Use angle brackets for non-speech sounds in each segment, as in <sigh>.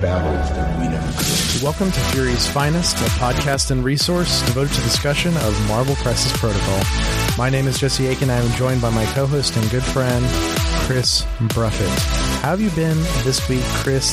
battles that we never could. Welcome to Fury's Finest, a podcast and resource devoted to discussion of Marvel Crisis Protocol. My name is Jesse Aiken. I am joined by my co-host and good friend, Chris Bruffett. How have you been this week, Chris?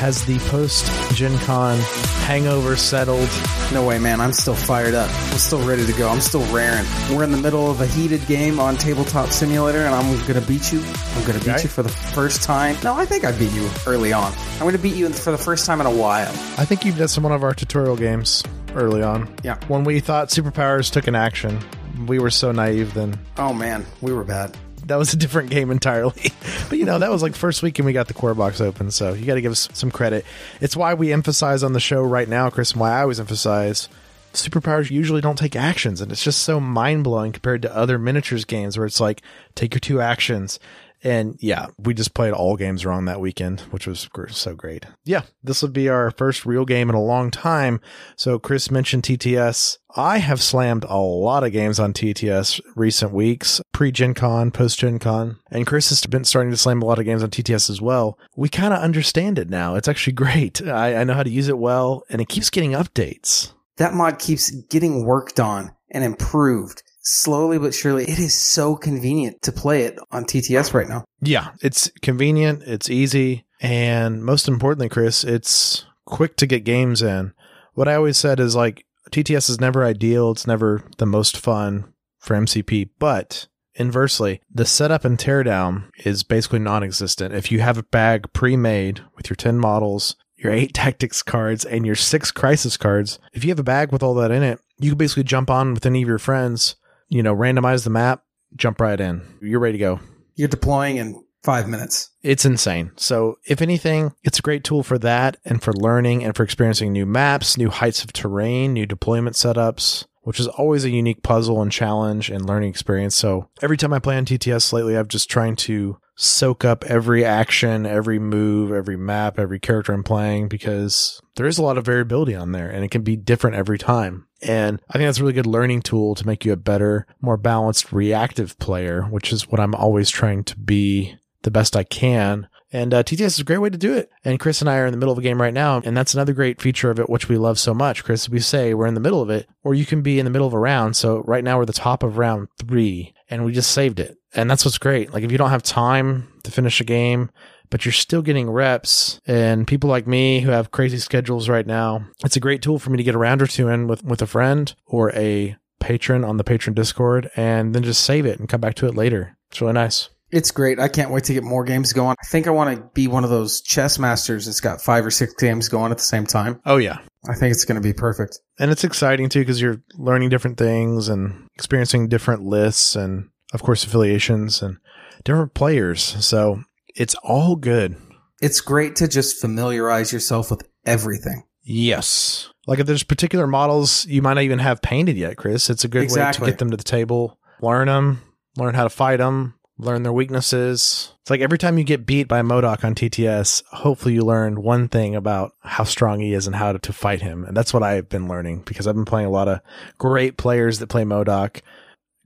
Has the post Gen Con hangover settled? No way, man. I'm still fired up. I'm still ready to go. I'm still raring. We're in the middle of a heated game on Tabletop Simulator, and I'm going to beat you. I'm going to beat Okay. you for the first time. No, I think I beat you early on. I'm going to beat you for the first time in a while. I think you did some one of our tutorial games early on. Yeah. When we thought superpowers took an action, we were so naive then. Oh, man. We were bad. That was a different game entirely. <laughs> but you know, that was like first week and we got the core box open, so you got to give us some credit. It's why we emphasize on the show right now, Chris, and why I always emphasize superpowers usually don't take actions and it's just so mind-blowing compared to other miniatures games where it's like take your two actions and yeah we just played all games wrong that weekend which was so great. Yeah this would be our first real game in a long time. So chris mentioned tts i have slammed a lot of games on tts recent weeks pre-gen con post-gen con. And chris has been starting to slam a lot of games on tts as well. We kind of understand it now. It's actually <laughs> great. I, I know how to use it well and it keeps getting updates. That mod keeps getting worked on and improved slowly but surely. It is so convenient to play it on TTS right now. Yeah, it's convenient, it's easy, and most importantly, Chris, it's quick to get games in. What I always said is like TTS is never ideal, it's never the most fun for MCP, but inversely, the setup and teardown is basically non-existent. If you have a bag pre-made with your 10 models, your 8 <laughs> tactics cards and your 6 crisis cards, if you have a bag with all that in it, you can basically jump on with any of your friends, you know, randomize the map, jump right in. You're ready to go. You're deploying in five minutes. It's insane. So, if anything, it's a great tool for that and for learning and for experiencing new maps, new heights of terrain, new deployment setups, which is always a unique puzzle and challenge and learning experience. So, every time I play on TTS lately, I'm just trying to soak up every action, every move, every map, every character I'm playing because there is a lot of variability on there and it can be different every time. And I think that's a really good learning tool to make you a better, more balanced reactive player, which is what I'm always trying to be the best I can. And uh, TTS is a great way to do it. And Chris and I are in the middle of a game right now. And that's another great feature of it, which we love so much. Chris, we say we're in the middle of it, or you can be in the middle of a round. So right now we're the top of round three and we just saved it. And that's what's great. Like if you don't have time to finish a game, but you're still getting reps and people like me who have crazy schedules right now, it's a great tool for me to get a round or two in with, with a friend or a patron on the patron discord and then just save it and come back to it later. It's really nice. It's great. I can't wait to get more games going. I think I want to be one of those chess masters that's got five or six games going at the same time. Oh yeah. I think it's going to be perfect. And it's exciting too because you're learning different things and experiencing different lists and of course affiliations and different players. So it's all good. It's great to just familiarize yourself with everything. Yes. Like if there's particular models you might not even have painted yet, Chris, it's a good way to get them to the table, learn them, learn how to fight them, learn their weaknesses. It's like every time you get beat by MODOK on TTS, hopefully you learn one thing about how strong he is and how to, to fight him. And that's what I've been learning because I've been playing a lot of great players that play MODOK.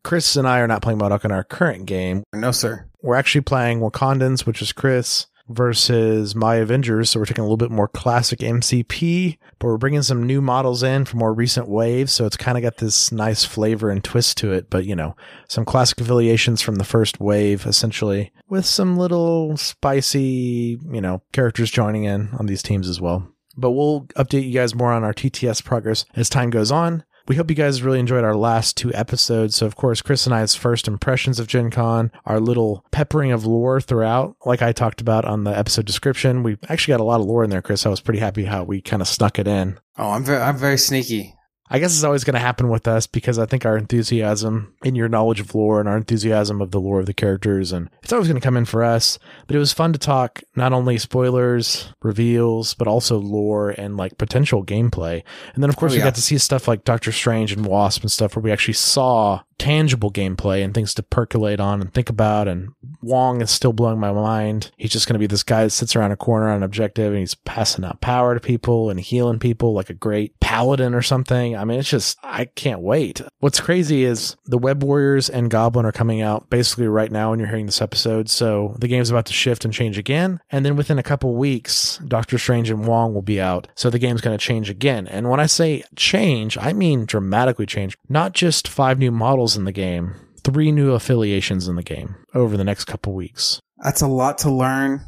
Chris and I are not playing MODOK in our current game. No, sir. We're actually playing Wakandans, which is Chris, versus My Avengers. So we're taking a little bit more classic MCP, but we're bringing some new models in for more recent waves. So it's kind of got this nice flavor and twist to it. But, you know, some classic affiliations from the first wave, essentially, with some little spicy, you know, characters joining in on these teams as well. But we'll update you guys more on our TTS progress as time goes on. We hope you guys really enjoyed our last two episodes. So, of course, Chris and I's first impressions of Gen Con, our little peppering of lore throughout, like I talked about on the episode description. We actually got a lot of lore in there, Chris. I was pretty happy how we kind of snuck it in. Oh, I'm very, I'm very sneaky. I guess it's always going to happen with us because I think our enthusiasm in your knowledge of lore and our enthusiasm of the lore of the characters, and it's always going to come in for us. But it was fun to talk not only spoilers, reveals, but also lore and like potential gameplay. And then, of course, Oh, we got to see stuff like Doctor Strange and Wasp and stuff where we actually saw tangible gameplay and things to percolate on and think about. And Wong is still blowing my mind. He's just going to be this guy that sits around a corner on an objective and he's passing out power to people and healing people like a great paladin or something. I mean, it's just, I can't wait. What's crazy is the Web Warriors and Goblin are coming out basically right now when you're hearing this episode. So the game's about to shift and change again. And then within a couple weeks, Doctor Strange and Wong will be out. So the game's going to change again. And when I say change, I mean dramatically change, not just five new models in the game, three new affiliations in the game over the next couple weeks. That's a lot to learn.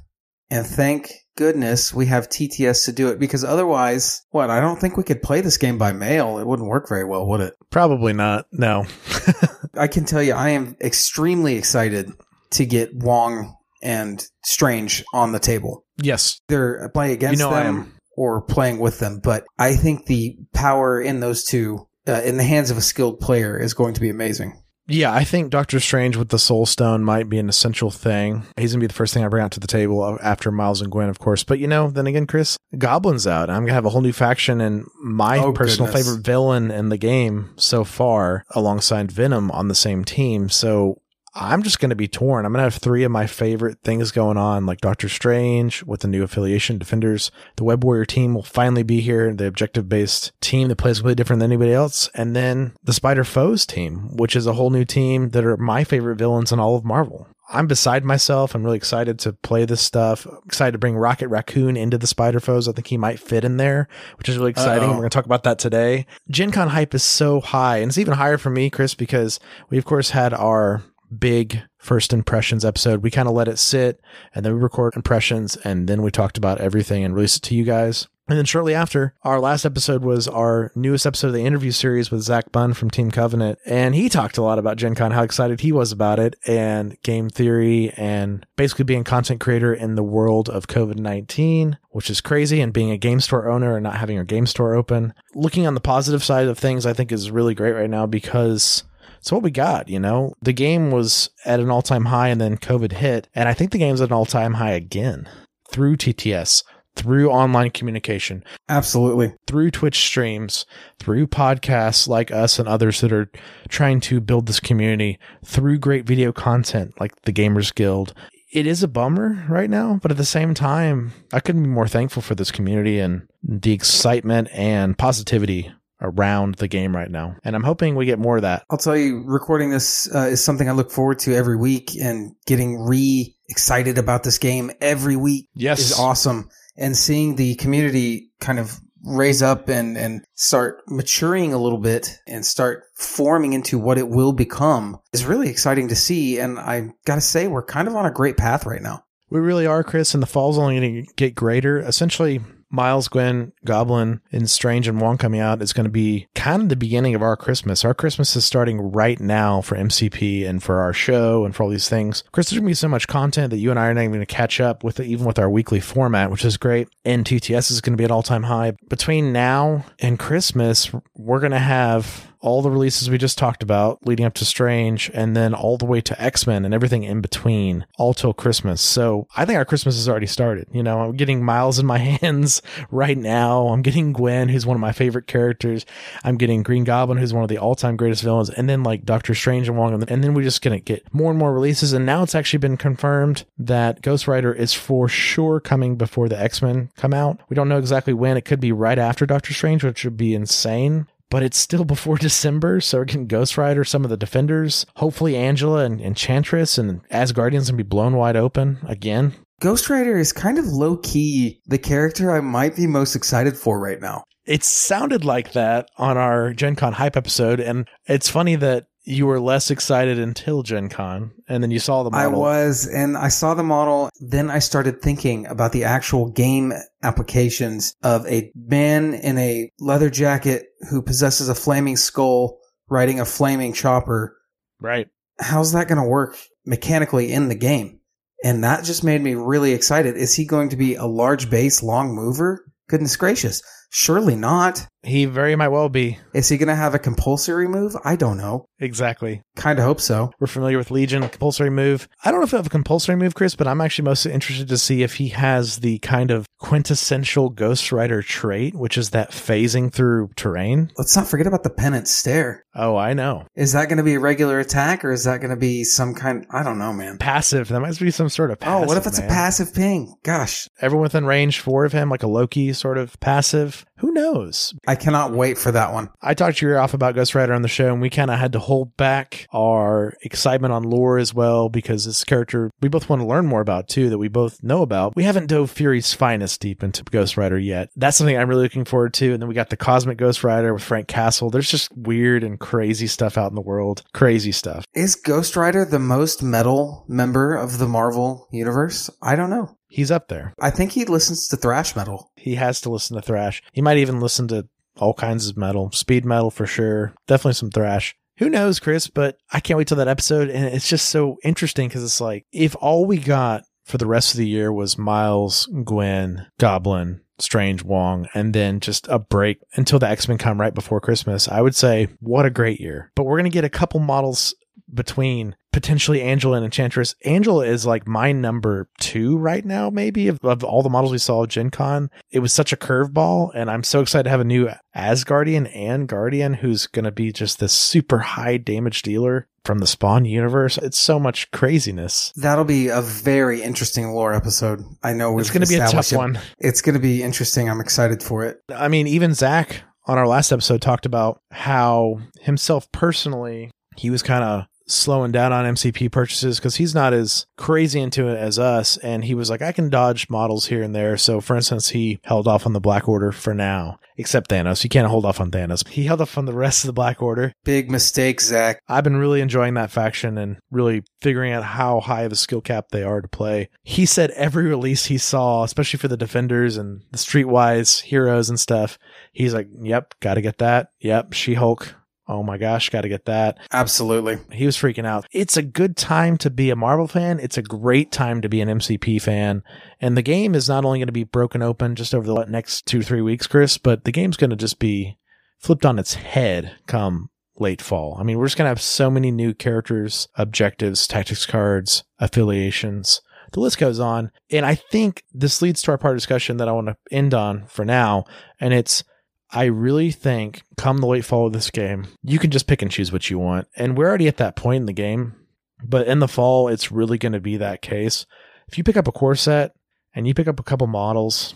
And thank goodness we have TTS to do it because otherwise, what? I don't think we could play this game by mail. It wouldn't work very well, would it? Probably not. No. <laughs> I can tell you, I am extremely excited to get Wong and Strange on the table. yes. Either play against You know I them am. or playing with them. But I think the power in those two, uh, in the hands of a skilled player, is going to be amazing. Yeah, I think Doctor Strange with the Soul Stone might be an essential thing. He's gonna be the first thing I bring out to the table after Miles and Gwen, of course. But you know, then again, Chris, Goblin's out. I'm gonna have a whole new faction and my Oh, personal goodness. favorite villain in the game so far, alongside Venom on the same team. So I'm just going to be torn. I'm going to have three of my favorite things going on, like Doctor Strange with the new affiliation, Defenders. The Web Warrior team will finally be here, the objective based team that plays completely different than anybody else. And then the Spider Foes team, which is a whole new team that are my favorite villains in all of Marvel. I'm beside myself. I'm really excited to play this stuff. I'm excited to bring Rocket Raccoon into the Spider Foes. I think he might fit in there, which is really exciting. Uh-oh. We're going to talk about that today. Gen Con hype is so high, and it's even higher for me, Chris, because we, of course, had our big first impressions episode. We kind of let it sit, and then we record impressions, and then we talked about everything and released it to you guys. And then shortly after, our last episode was our newest episode of the interview series with Zach Bunn from Team Covenant. And he talked a lot about Gen Con, how excited he was about it, and game theory, and basically being content creator in the world of COVID 19, which is crazy, and being a game store owner and not having your game store open. Looking on the positive side of things, I think is really great right now because it's what we got, you know? The game was at an all time high and then COVID hit. And I think the game's at an all time high again through TTS, through online communication, Absolutely. through Twitch streams, through podcasts like us and others that are trying to build this community, through great video content like the Gamers Guild. It is a bummer right now, but at the same time, I couldn't be more thankful for this community and the excitement and positivity around the game right now. And I'm hoping we get more of that. I'll tell you, recording this uh, is something I look forward to every week, and getting re excited about this game every week Yes. is awesome. And seeing the community kind of raise up and, and start maturing a little bit and start forming into what it will become is really exciting to see. And I got to say, we're kind of on a great path right now. We really are, Chris, and the fall's only going to get greater. Essentially, Miles, Gwen, Goblin, and Strange and Wong coming out is going to be kind of the beginning of our Christmas. Our Christmas is starting right now for MCP and for our show and for all these things. Chris, there's going to be so much content that you and I are not even going to catch up with, even with our weekly format, which is great. And TTS is going to be at all time high. Between now and Christmas, we're going to have all the releases we just talked about leading up to Strange, and then all the way to X Men and everything in between, all till Christmas. So I think our Christmas has already started. You know, I'm getting Miles in my <laughs> hands right now. I'm getting Gwen, who's one of my favorite characters. I'm getting Green Goblin, who's one of the all time greatest villains, and then like Doctor Strange and Wong, and then we're just gonna get more and more releases. And now it's actually been confirmed that Ghost Rider is for sure coming before the X Men come out. We don't know exactly when. It could be right after Doctor Strange, which would be insane but it's still before <laughs> December, so we're getting Ghost Rider, some of the Defenders, hopefully Angela and Enchantress and Asgardians can be blown wide open again. Ghost Rider is kind of low key the character I might be most excited for right now. It sounded like that on our Gen Con hype episode, and it's funny that you were less excited until Gen Con, and then you saw the model. I was, and I saw the model. Then I started thinking about the actual game applications of a man in a leather jacket who possesses a flaming skull riding a flaming chopper. Right. How's that going to work mechanically in the game? And that just made me really excited. Is he going to be a large base, long mover? Goodness gracious. Surely not. He very might well be. Is he going to have a compulsory move? I don't know. Exactly. Kind of hope so. We're familiar with Legion, compulsory move. I don't know if I have a compulsory move, Chris, but I'm actually most interested to see if he has the kind of quintessential Ghost Rider trait, which is that phasing through terrain. Let's not forget about the penance stare. Oh, I know. Is that going to be a regular attack or is that going to be some kind? I don't know, man. Passive. That might be some sort of passive. oh, what if it's man. a passive ping? Gosh, Everyone within range four of him, like a Loki sort of passive. Who knows? I cannot wait for that one. I talked your ear off about Ghost Rider on the show, and we kind of had to hold back our excitement on lore as well because this character we both want to learn more about too, that we both know about. We haven't dove Fury's finest deep into Ghost Rider yet. That's something I'm really looking forward to. And then we got the Cosmic Ghost Rider with Frank Castle. There's just weird and crazy stuff out in the world. Crazy stuff. Is Ghost Rider the most metal member of the Marvel universe? I don't know. He's up there. I think he listens to thrash metal. He has to listen to thrash. He might even listen to all kinds of metal, speed metal for sure. Definitely some thrash. Who knows, Chris? But I can't wait till that episode. And it's just so interesting because it's like if all we got for the rest of the year was Miles, Gwen, Goblin, Strange, Wong, and then just a break until the X Men come right before Christmas, I would say what a great year. But we're gonna get a couple models between potentially Angela and Enchantress. Angela is like my number two right now, maybe of, of all the models we saw at Gen Con. It was such a curveball, and I'm so excited to have a new Asgardian and Guardian who's going to be just this super high damage dealer from the Spawn universe. It's so much craziness. That'll be a very interesting lore episode. I know It's going to be a tough it. one. It's going to be interesting. I'm excited for it. I mean, even Zach on our last episode talked about how himself personally, he was kind of slowing down on MCP purchases because he's not as crazy into it as us. And he was like, I can dodge models here and there. So, for instance, he held off on the Black Order for now, except Thanos. You can't hold off on Thanos. He held off on the rest of the Black Order. Big mistake, Zach. I've been really enjoying that faction and really figuring out how high of a skill cap they are to play. He said every release he saw, especially for the defenders and the streetwise heroes and stuff, he's like, "Yep, got to get that. Yep, She-Hulk. Oh my gosh, got to get that." Absolutely. He was freaking out. It's a good time to be a Marvel fan. It's a great time to be an MCP fan. And the game is not only going to be broken open just over the next 2-3 weeks, Chris, but the game's going to just be flipped on its head come late fall. I mean, we're just going to have so many new characters, objectives, tactics cards, affiliations. The list goes on. And I think this leads to our part of discussion that I want to end on for now. And it's, I really think come the late fall of this game, you can just pick and choose what you want. And we're already at that point in the game. But in the fall, it's really going to be that case. If you pick up a core set and you pick up a couple models,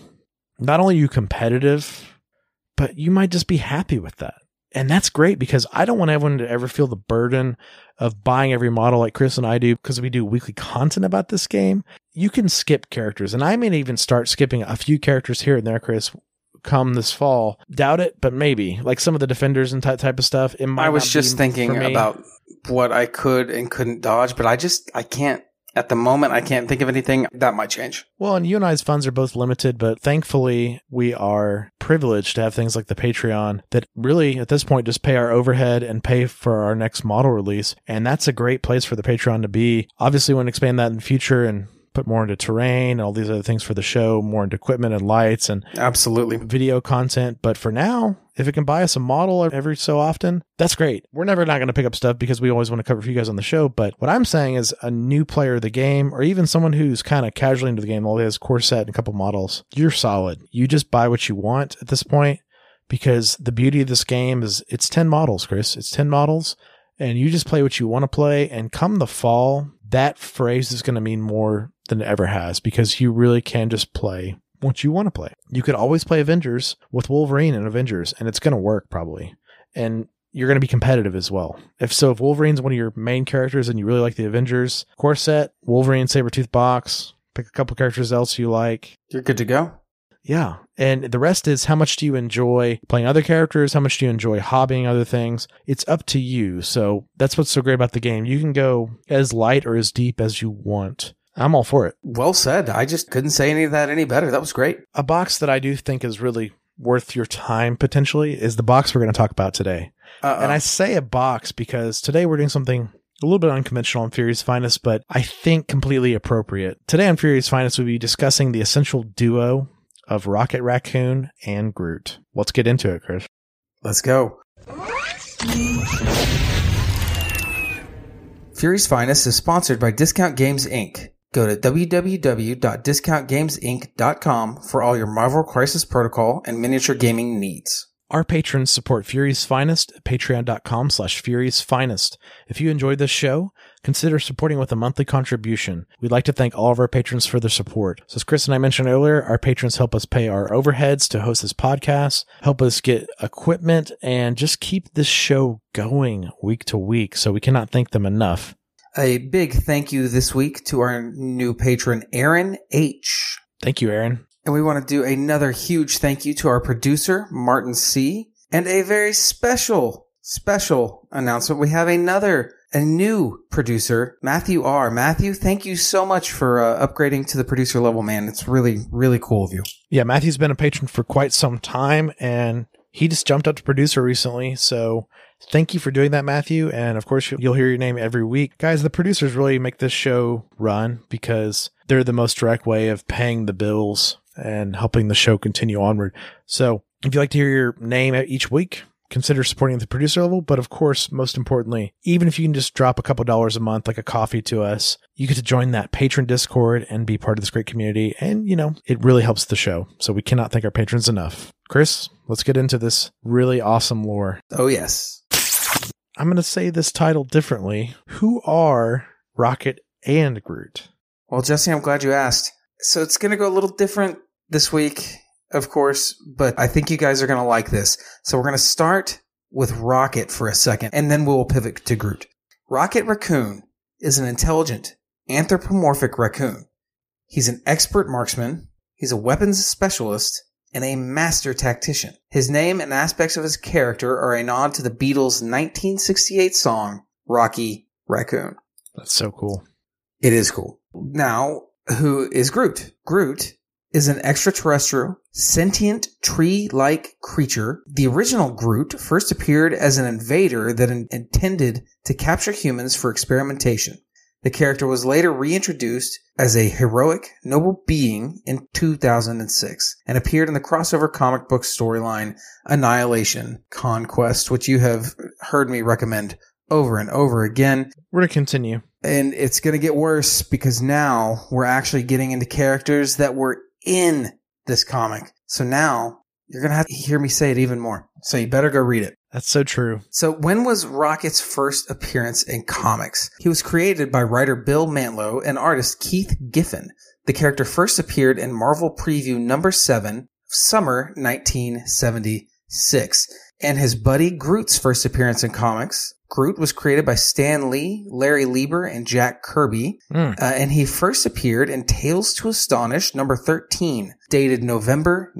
not only are you competitive, but you might just be happy with that. And that's great because I don't want everyone to ever feel the burden of buying every model like Chris and I do because we do weekly content about this game. You can skip characters, and I may even start skipping a few characters here and there, Chris, come this fall. Doubt it, but maybe. Like some of the defenders and type type of stuff. It might I was just thinking about what I could and couldn't dodge, but I just I can't at the moment. I can't think of anything that might change. Well, and you and I's funds are both limited, but thankfully we are privileged to have things like the Patreon that really at this point just pay our overhead and pay for our next model release. And that's a great place for the Patreon to be. Obviously, we want to expand that in the future and put more into terrain and all these other things for the show, more into equipment and lights and Absolutely. video content. But for now, if it can buy us a model every so often, that's great. We're never not going to pick up stuff because we always want to cover for you guys on the show. But what I'm saying is a new player of the game, or even someone who's kind of casually into the game, all has core set and a couple models, you're solid. You just buy what you want at this point because the beauty of this game is it's 10 models, Chris. It's 10 models and you just play what you want to play. And come the fall, that phrase is going to mean more than it ever has because you really can just play what you want to play. You could always play Avengers with Wolverine and Avengers, and it's going to work probably. And you're going to be competitive as well. If so, if Wolverine's one of your main characters and you really like the Avengers core set, Wolverine, Sabretooth box, pick a couple characters else you like. You're good to go. Yeah. And the rest is how much do you enjoy playing other characters? How much do you enjoy hobbying other things? It's up to you. So that's what's so great about the game. You can go as light or as deep as you want. I'm all for it. Well said. I just couldn't say any of that any better. That was great. A box that I do think is really worth your time potentially is the box we're going to talk about today. Uh-oh. And I say a box because today we're doing something a little bit unconventional on Fury's Finest, but I think completely appropriate. Today on Fury's Finest, we'll be discussing the essential duo of Rocket Raccoon and Groot. Let's get into it, Chris. Let's go. Fury's Finest is sponsored by Discount Games Inc. Go to www.discountgamesinc.com for all your Marvel Crisis Protocol and miniature gaming needs. Our patrons support Fury's Finest at patreon.com slash Fury's Finest. If you enjoyed this show, consider supporting with a monthly contribution. We'd like to thank all of our patrons for their support. So as Chris and I mentioned earlier, our patrons help us pay our overheads to host this podcast, help us get equipment, and just keep this show going week to week. So we cannot thank them enough. A big thank you this week to our new patron, Aaron H. Thank you, Aaron. And we want to do another huge thank you to our producer, Martin C. And a very special, special announcement. We have another, a new producer, Matthew R. Matthew, thank you so much for uh, upgrading to the producer level, man. It's really, really cool of you. Yeah, Matthew's been a patron for quite some time and he just jumped up to producer recently. So thank you for doing that, Matthew. And of course, you'll hear your name every week. Guys, the producers really make this show run because they're the most direct way of paying the bills and helping the show continue onward. So if you'd like to hear your name each week, consider supporting at the producer level. But of course, most importantly, even if you can just drop a couple dollars a month, like a coffee to us, you get to join that patron discord and be part of this great community. And, you know, it really helps the show. So we cannot thank our patrons enough. Chris, let's get into this really awesome lore. Oh, yes. I'm going to say this title differently. Who are Rocket and Groot? Well, Jesse, I'm glad you asked. So it's going to go a little different this week, of course, but I think you guys are going to like this. So we're going to start with Rocket for a second, and then we'll pivot to Groot. Rocket Raccoon is an intelligent, anthropomorphic raccoon. He's an expert marksman, he's a weapons specialist, and a master tactician. His name and aspects of his character are a nod to the Beatles' 1968 song, Rocky Raccoon. That's so cool. It is cool. Now, who is Groot? Groot is an extraterrestrial, sentient, tree-like creature. The original Groot first appeared as an invader that in- intended to capture humans for experimentation. The character was later reintroduced as a heroic, noble being in 2006 and appeared in the crossover comic book storyline Annihilation Conquest, which you have heard me recommend over and over again. We're going to continue. And it's going to get worse because now we're actually getting into characters that were in this comic. So now you're going to have to hear me say it even more. So you better go read it. That's so true. So when was Rocket's first appearance in comics? He was created by writer Bill Mantlo and artist Keith Giffen. The character first appeared in Marvel Preview number 7, summer 1976. And his buddy Groot's first appearance in comics. Groot was created by Stan Lee, Larry Lieber, and Jack Kirby. Mm. Uh, and he first appeared in Tales to Astonish number 13, dated November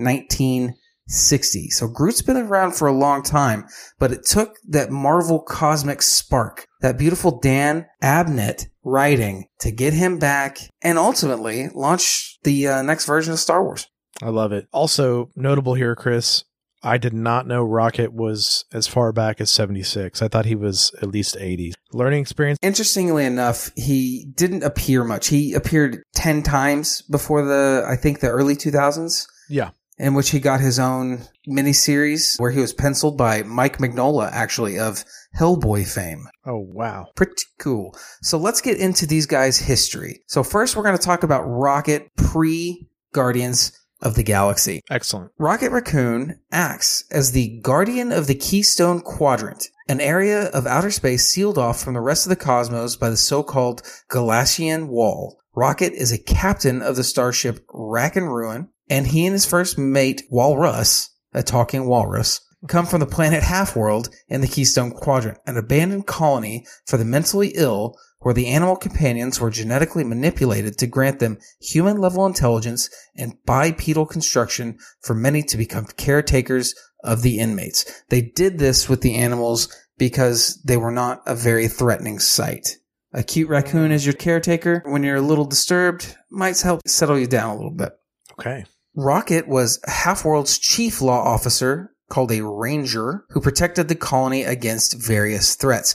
1960. So Groot's been around for a long time, but it took that Marvel cosmic spark, that beautiful Dan Abnett writing to get him back and ultimately launch the uh, next version of Star Wars. I love it. Also notable here, Chris. I did not know Rocket was as far back as 76. I thought he was at least 80. Learning experience. Interestingly enough, he didn't appear much. He appeared 10 times before the, I think, the early 2000s. Yeah. In which he got his own miniseries where he was penciled by Mike Mignola, actually, of Hellboy fame. Oh, wow. Pretty cool. So let's get into these guys' history. So first we're going to talk about Rocket pre Guardians of the Galaxy. Excellent. Rocket Raccoon acts as the guardian of the Keystone Quadrant, an area of outer space sealed off from the rest of the cosmos by the so-called Galactian Wall. Rocket is a captain of the starship Rack and Ruin, and he and his first mate, Walrus, a talking walrus, come from the planet Halfworld in the Keystone Quadrant, an abandoned colony for the mentally ill where the animal companions were genetically manipulated to grant them human level intelligence and bipedal construction for many to become caretakers of the inmates. They did this with the animals because they were not a very threatening sight. A cute raccoon as your caretaker when you're a little disturbed might help settle you down a little bit. Okay. Rocket was Halfworld's chief law officer called a ranger who protected the colony against various threats.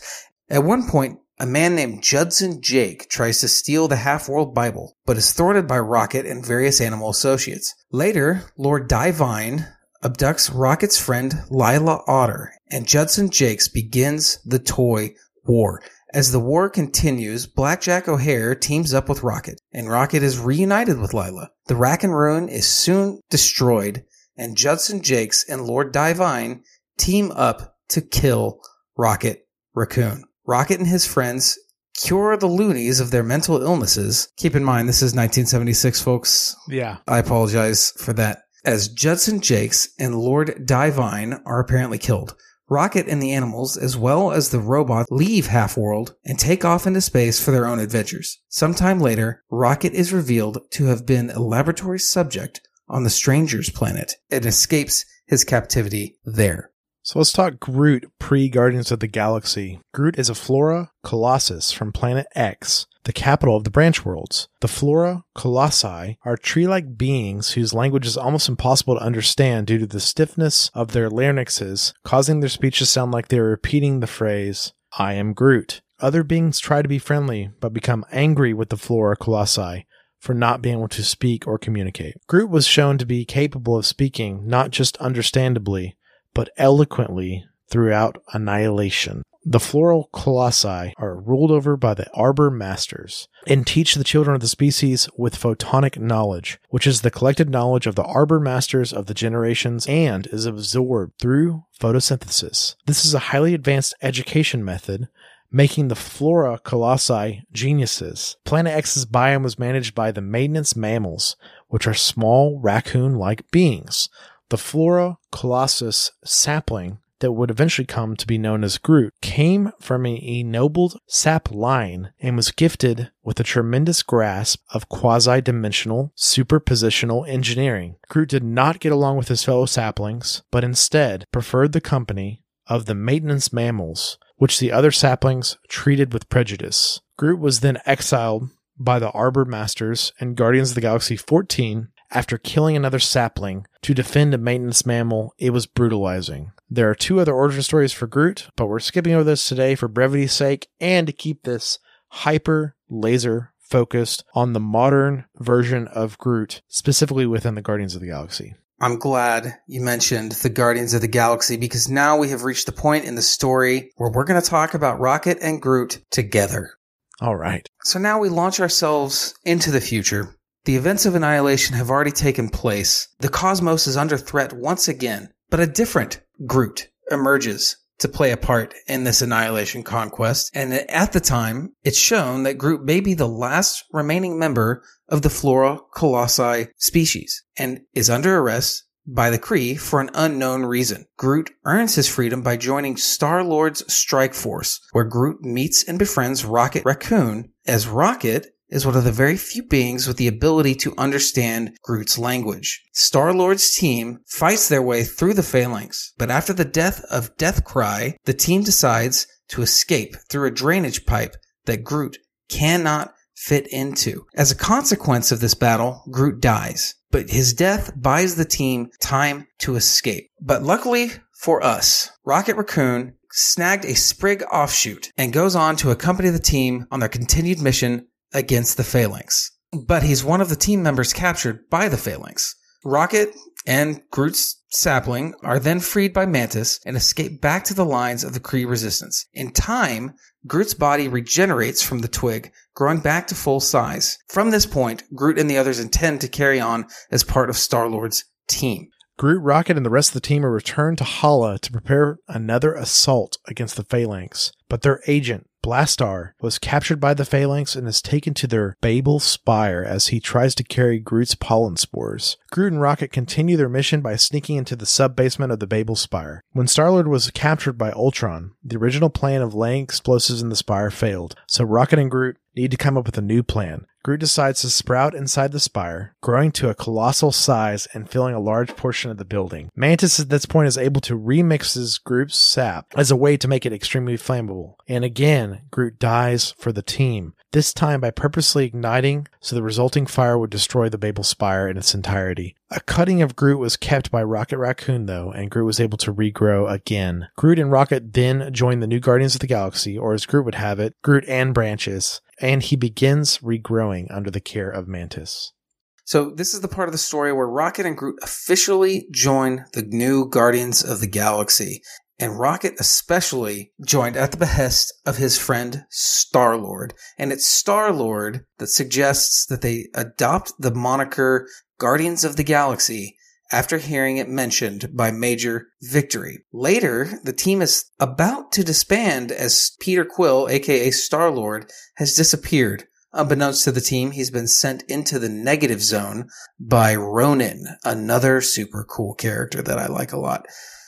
At one point, a man named Judson Jake tries to steal the half-world Bible, but is thwarted by Rocket and various animal associates. Later, Lord Divine abducts Rocket's friend Lylla Otter, and Judson Jakes begins the toy war. As the war continues, Blackjack O'Hare teams up with Rocket, and Rocket is reunited with Lylla. The Rack and Ruin is soon destroyed, and Judson Jakes and Lord Divine team up to kill Rocket Raccoon. Rocket and his friends cure the loonies of their mental illnesses. Keep in mind, this is 1976, folks. Yeah. I apologize for that. As Judson Jakes and Lord Divine are apparently killed. Rocket and the animals, as well as the robot, leave Half-World and take off into space for their own adventures. Sometime later, Rocket is revealed to have been a laboratory subject on the Stranger's planet and escapes his captivity there. So let's talk Groot pre Guardians of the Galaxy. Groot is a Flora Colossus from planet X, the capital of the branch worlds. The Flora Colossi are tree like beings whose language is almost impossible to understand due to the stiffness of their larynxes, causing their speech to sound like they are repeating the phrase, I am Groot. Other beings try to be friendly, but become angry with the Flora Colossi for not being able to speak or communicate. Groot was shown to be capable of speaking, not just understandably, but eloquently throughout annihilation. The floral colossi are ruled over by the arbor masters and teach the children of the species with photonic knowledge, which is the collected knowledge of the arbor masters of the generations and is absorbed through photosynthesis. This is a highly advanced education method making the flora colossi geniuses. Planet X's biome was managed by the maintenance mammals, which are small raccoon like beings. The Flora colossus sapling that would eventually come to be known as Groot came from an ennobled sap line and was gifted with a tremendous grasp of quasi dimensional superpositional engineering. Groot did not get along with his fellow saplings, but instead preferred the company of the maintenance mammals, which the other saplings treated with prejudice. Groot was then exiled by the Arbor Masters and Guardians of the Galaxy 14 after killing another sapling to defend a maintenance mammal, it was brutalizing. There are two other origin stories for Groot, but we're skipping over this today for brevity's sake and to keep this hyper laser focused on the modern version of Groot, specifically within the Guardians of the Galaxy. I'm glad you mentioned the Guardians of the Galaxy because now we have reached the point in the story where we're going to talk about Rocket and Groot together. All right. So now we launch ourselves into the future the events of annihilation have already taken place. The cosmos is under threat once again, but a different Groot emerges to play a part in this annihilation conquest. And at the time, it's shown that Groot may be the last remaining member of the Flora Colossi species and is under arrest by the Kree for an unknown reason. Groot earns his freedom by joining Star Lord's strike force, where Groot meets and befriends Rocket Raccoon as Rocket is one of the very few beings with the ability to understand Groot's language. Star-Lord's team fights their way through the phalanx, but after the death of Deathcry, the team decides to escape through a drainage pipe that Groot cannot fit into. As a consequence of this battle, Groot dies. but his death buys the team time to escape. But luckily for us, Rocket Raccoon snagged a Sprig offshoot and goes on to accompany the team on their continued mission against the Phalanx. But he's one of the team members captured by the Phalanx. Rocket and Groot's sapling are then freed by Mantis and escape back to the lines of the Kree resistance. In time, Groot's body regenerates from the twig, growing back to full size. From this point, Groot and the others intend to carry on as part of Star-Lord's team. Groot, Rocket, and the rest of the team are returned to Hala to prepare another assault against the Phalanx. But their agent, Blastaar, was captured by the Phalanx and is taken to their Babel Spire as he tries to carry Groot's pollen spores. Groot and Rocket continue their mission by sneaking into the sub basement of the Babel Spire. When Star-Lord was captured by Ultron, the original plan of laying explosives in the spire failed, so Rocket and Groot need to come up with a new plan. Groot decides to sprout inside the spire, growing to a colossal size and filling a large portion of the building. Mantis at this point is able to remix his Groot's sap as a way to make it extremely flammable. And again, Groot dies for the team, this time by purposely igniting so the resulting fire would destroy the Babel Spire in its entirety. A cutting of Groot was kept by Rocket Raccoon though, and Groot was able to regrow again. Groot and Rocket then join the new Guardians of the Galaxy, or as Groot would have it, Groot and Branches, and he begins regrowing under the care of Mantis. So this is the part of the story where Rocket and Groot officially join the new Guardians of the Galaxy. And Rocket especially joined at the behest of his friend Star Lord. And it's Star Lord that suggests that they adopt the moniker Guardians of the Galaxy after hearing it mentioned by Major Victory. Later, the team is about to disband as Peter Quill, aka Star Lord, has disappeared. Unbeknownst to the team, he's been sent into the negative zone by Ronan, another super cool character that I like a lot.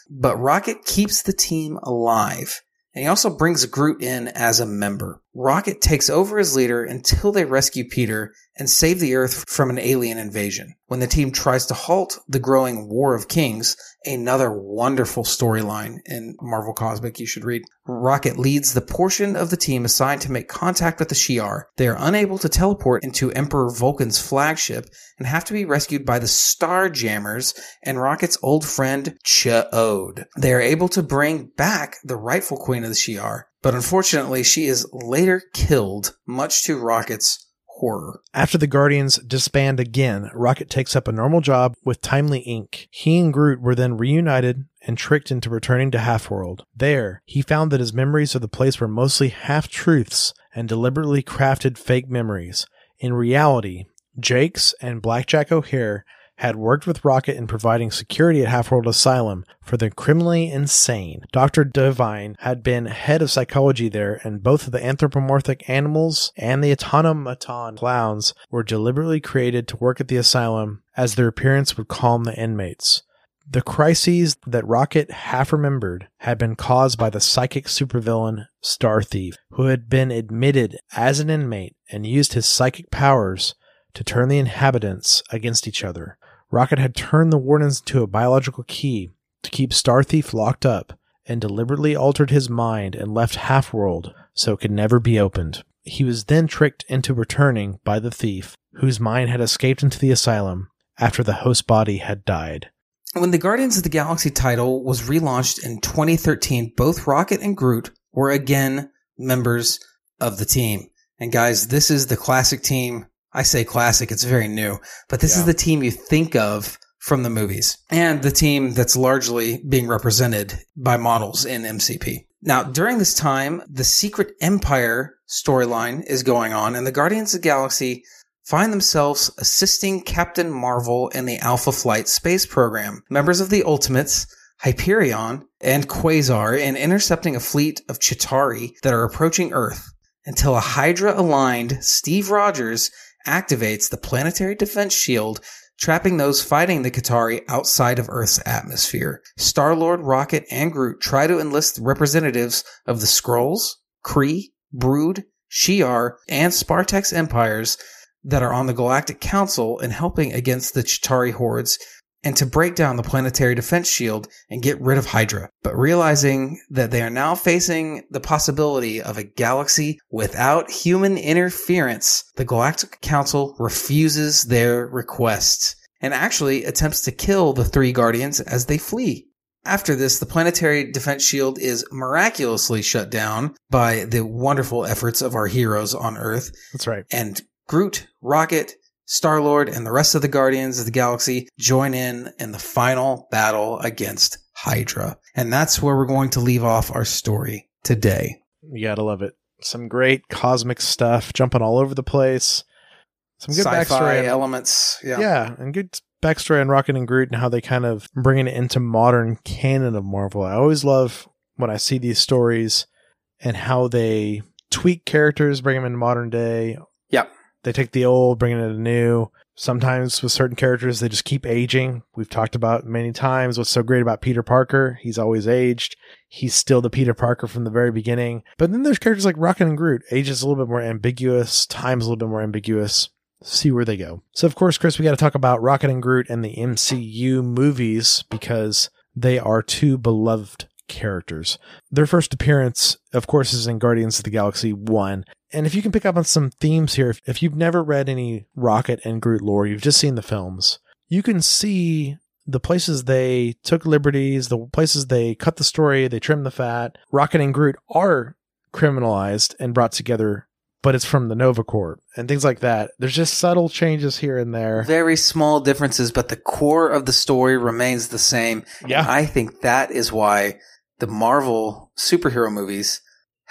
But Rocket keeps the team alive. And he also brings Groot in as a member. Rocket takes over as leader until they rescue Peter and save the Earth from an alien invasion. When the team tries to halt the growing War of Kings, another wonderful storyline in Marvel Cosmic you should read, Rocket leads the portion of the team assigned to make contact with the Shi'ar. They are unable to teleport into Emperor Vulcan's flagship and have to be rescued by the Starjammers and Rocket's old friend Ch'od. They are able to bring back the rightful queen of the Shi'ar, but unfortunately she is later killed, much to Rocket's horror. After the Guardians disband again, Rocket takes up a normal job with Timely Inc. He and Groot were then reunited and tricked into returning to Half-World. There, he found that his memories of the place were mostly half-truths and deliberately crafted fake memories. In reality, Jakes and Blackjack O'Hare had worked with Rocket in providing security at Half-World Asylum for the criminally insane. Dr. Devine had been head of psychology there, and both the anthropomorphic animals and the automaton clowns were deliberately created to work at the asylum as their appearance would calm the inmates. The crises that Rocket half remembered had been caused by the psychic supervillain Star Thief, who had been admitted as an inmate and used his psychic powers to turn the inhabitants against each other. Rocket had turned the wardens into a biological key to keep Star Thief locked up and deliberately altered his mind and left Half World so it could never be opened. He was then tricked into returning by the thief, whose mind had escaped into the asylum after the host body had died. When the Guardians of the Galaxy title was relaunched in 2013, both Rocket and Groot were again members of the team. And guys, this is the classic team I say classic, it's very new, but this yeah. is the team you think of from the movies and the team that's largely being represented by models in MCP. Now, during this time, the Secret Empire storyline is going on and the Guardians of the Galaxy find themselves assisting Captain Marvel in the Alpha Flight space program. Members of the Ultimates, Hyperion, and Quasar in intercepting a fleet of Chitauri that are approaching Earth until a Hydra aligned Steve Rogers activates the planetary defense shield, trapping those fighting the Chitauri outside of Earth's atmosphere. Star-Lord, Rocket, and Groot try to enlist representatives of the Skrulls, Kree, Brood, Shi'ar, and Spartax empires that are on the Galactic Council in helping against the Chitauri hordes and to break down the planetary defense shield and get rid of Hydra. But realizing that they are now facing the possibility of a galaxy without human interference, the Galactic Council refuses their request. and actually attempts to kill the three Guardians as they flee. After this, the planetary defense shield is miraculously shut down by the wonderful efforts of our heroes on Earth, That's right. and Groot, Rocket, Star Lord, and the rest of the Guardians of the Galaxy join in in the final battle against Hydra. And that's where we're going to leave off our story today. You gotta love it. Some great cosmic stuff, jumping all over the place. Some good Sci-fi backstory. elements. Yeah. yeah. and good backstory on Rocket and Groot and how they kind of bring it into modern canon of Marvel. I always love when I see these stories and how they tweak characters, bring them into modern day. They take the old, bring it into new. Sometimes with certain characters, they just keep aging. We've talked about many times what's so great about Peter Parker. He's always aged. He's still the Peter Parker from the very beginning. But then there's characters like Rocket and Groot. Age is a little bit more ambiguous. Time's a little bit more ambiguous. See where they go. So, of course, Chris, we got to talk about Rocket and Groot and the MCU movies because they are two beloved characters. Their first appearance, of course, is in Guardians of the Galaxy 1. And if you can pick up on some themes here, if, if you've never read any Rocket and Groot lore, you've just seen the films, you can see the places they took liberties, the places they cut the story, they trimmed the fat. Rocket and Groot are criminalized and brought together, but it's from the Nova Corps and things like that. There's just subtle changes here and there. Very small differences, but the core of the story remains the same. Yeah. I think that is why the Marvel superhero movies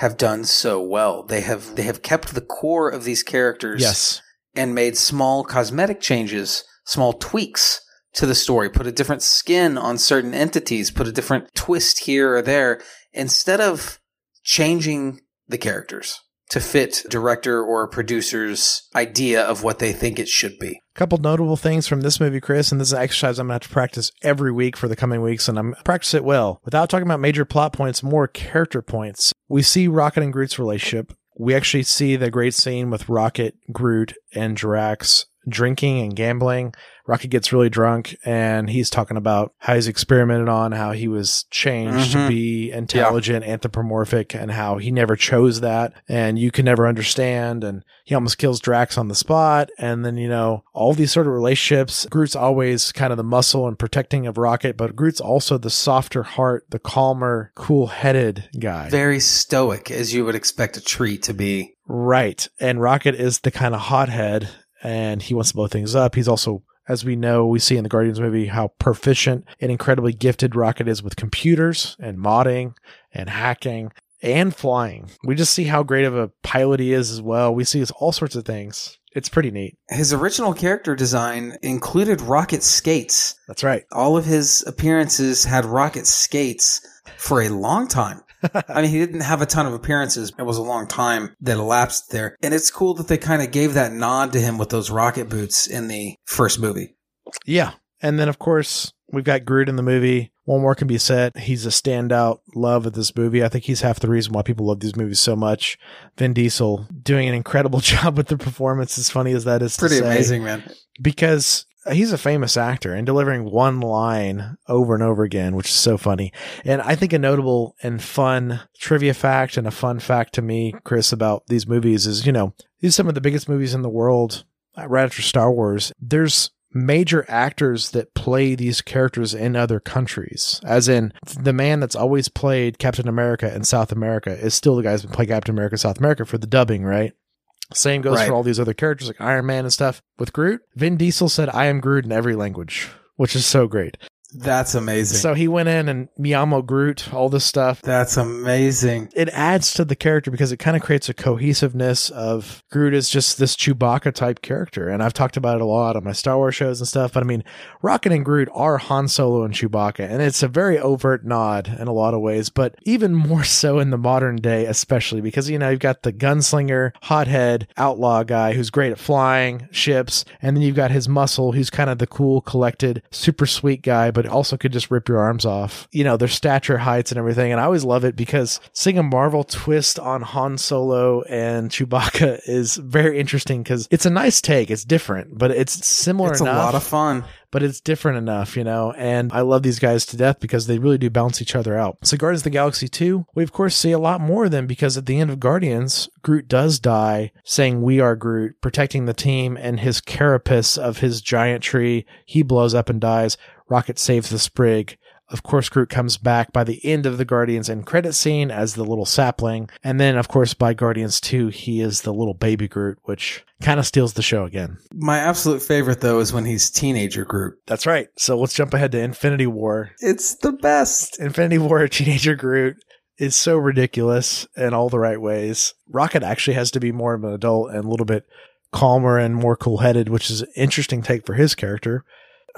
have done so well. They have they have kept the core of these characters Yes. and made small cosmetic changes, small tweaks to the story, put a different skin on certain entities, put a different twist here or there, instead of changing the characters to fit director or producer's idea of what they think it should be. A couple notable things from this movie, Chris, and this is an exercise I'm going to have to practice every week for the coming weeks, and I'm practice it well. Without talking about major plot points, more character points. We see Rocket and Groot's relationship. We actually see the great scene with Rocket, Groot, and Drax drinking and gambling. Rocket gets really drunk and he's talking about how he's experimented on, how he was changed to Mhm. be intelligent, anthropomorphic, and how he never chose that and you can never understand. And he almost kills Drax on the spot. And then, you know, all these sort of relationships. Groot's always kind of the muscle and protecting of Rocket, but Groot's also the softer heart, the calmer, cool headed guy. Very stoic, as you would expect a tree to be. Right. And Rocket is the kind of hothead and he wants to blow things up. He's also, as we know, we see in the Guardians movie how proficient and incredibly gifted Rocket is with computers and modding and hacking and flying. We just see how great of a pilot he is as well. We see all sorts of things. It's pretty neat. His original character design included rocket skates. That's right. All of his appearances had rocket skates for a long time. <laughs> I mean, he didn't have a ton of appearances. It was a long time that elapsed there. And it's cool that they kind of gave that nod to him with those rocket boots in the first movie. Yeah. And then, of course, we've got Groot in the movie. One more can be said. He's a standout love of this movie. I think he's half the reason why people love these movies so much. Vin Diesel doing an incredible <laughs> job with the performance, as funny as that is. to Pretty amazing, man. Because he's a famous actor and delivering one line over and over again, which is so funny. And I think a notable and fun trivia fact and a fun fact to me, Chris, about these movies is, you know, these are some of the biggest movies in the world uh, right after Star Wars. There's major actors that play these characters in other countries. As in, the man that's always played Captain America in South America is still the guy who's been playing Captain America in South America for the dubbing, right? Same goes Right. for all these other characters like Iron Man and stuff. With Groot, Vin Diesel said, I am Groot in every language, which is so great. That's amazing. So he went in and Miyamo Groot, all this stuff. That's amazing. It adds to the character because it kind of creates a cohesiveness of Groot is just this Chewbacca type character. And I've talked about it a lot on my Star Wars shows and stuff. But I mean, Rocket and Groot are Han Solo and Chewbacca. And it's a very overt nod in a lot of ways, but even more <laughs> so in the modern day, especially because, you know, you've got the gunslinger, hothead, outlaw guy who's great at flying ships. And then you've got his muscle, who's kind of the cool, collected, super sweet guy, but also could just rip your arms off. You know, their stature, heights, and everything. And I always love it because seeing a Marvel twist on Han Solo and Chewbacca <laughs> is very interesting because it's a nice take. It's different, but it's similar It's a lot of fun. but it's different enough, you know. And I love these guys to death because they really do balance each other out. So Guardians of the Galaxy 2, we of course see a lot more of them because at the end of Guardians, Groot does die saying we are Groot, protecting the team and his carapace of his giant tree. He blows up and dies. Rocket saves the sprig. Of course, Groot comes back by the end of the Guardians end credit scene as the little sapling. And then, of course, by Guardians 2, he is the little baby Groot, which kind of steals the show again. My absolute favorite, though, is when he's teenager Groot. That's right. So let's jump ahead to Infinity War. It's the best. Infinity War, teenager Groot is so ridiculous in all the right ways. Rocket actually has to be more of an adult and a little bit calmer and more cool headed, which is an interesting take for his character.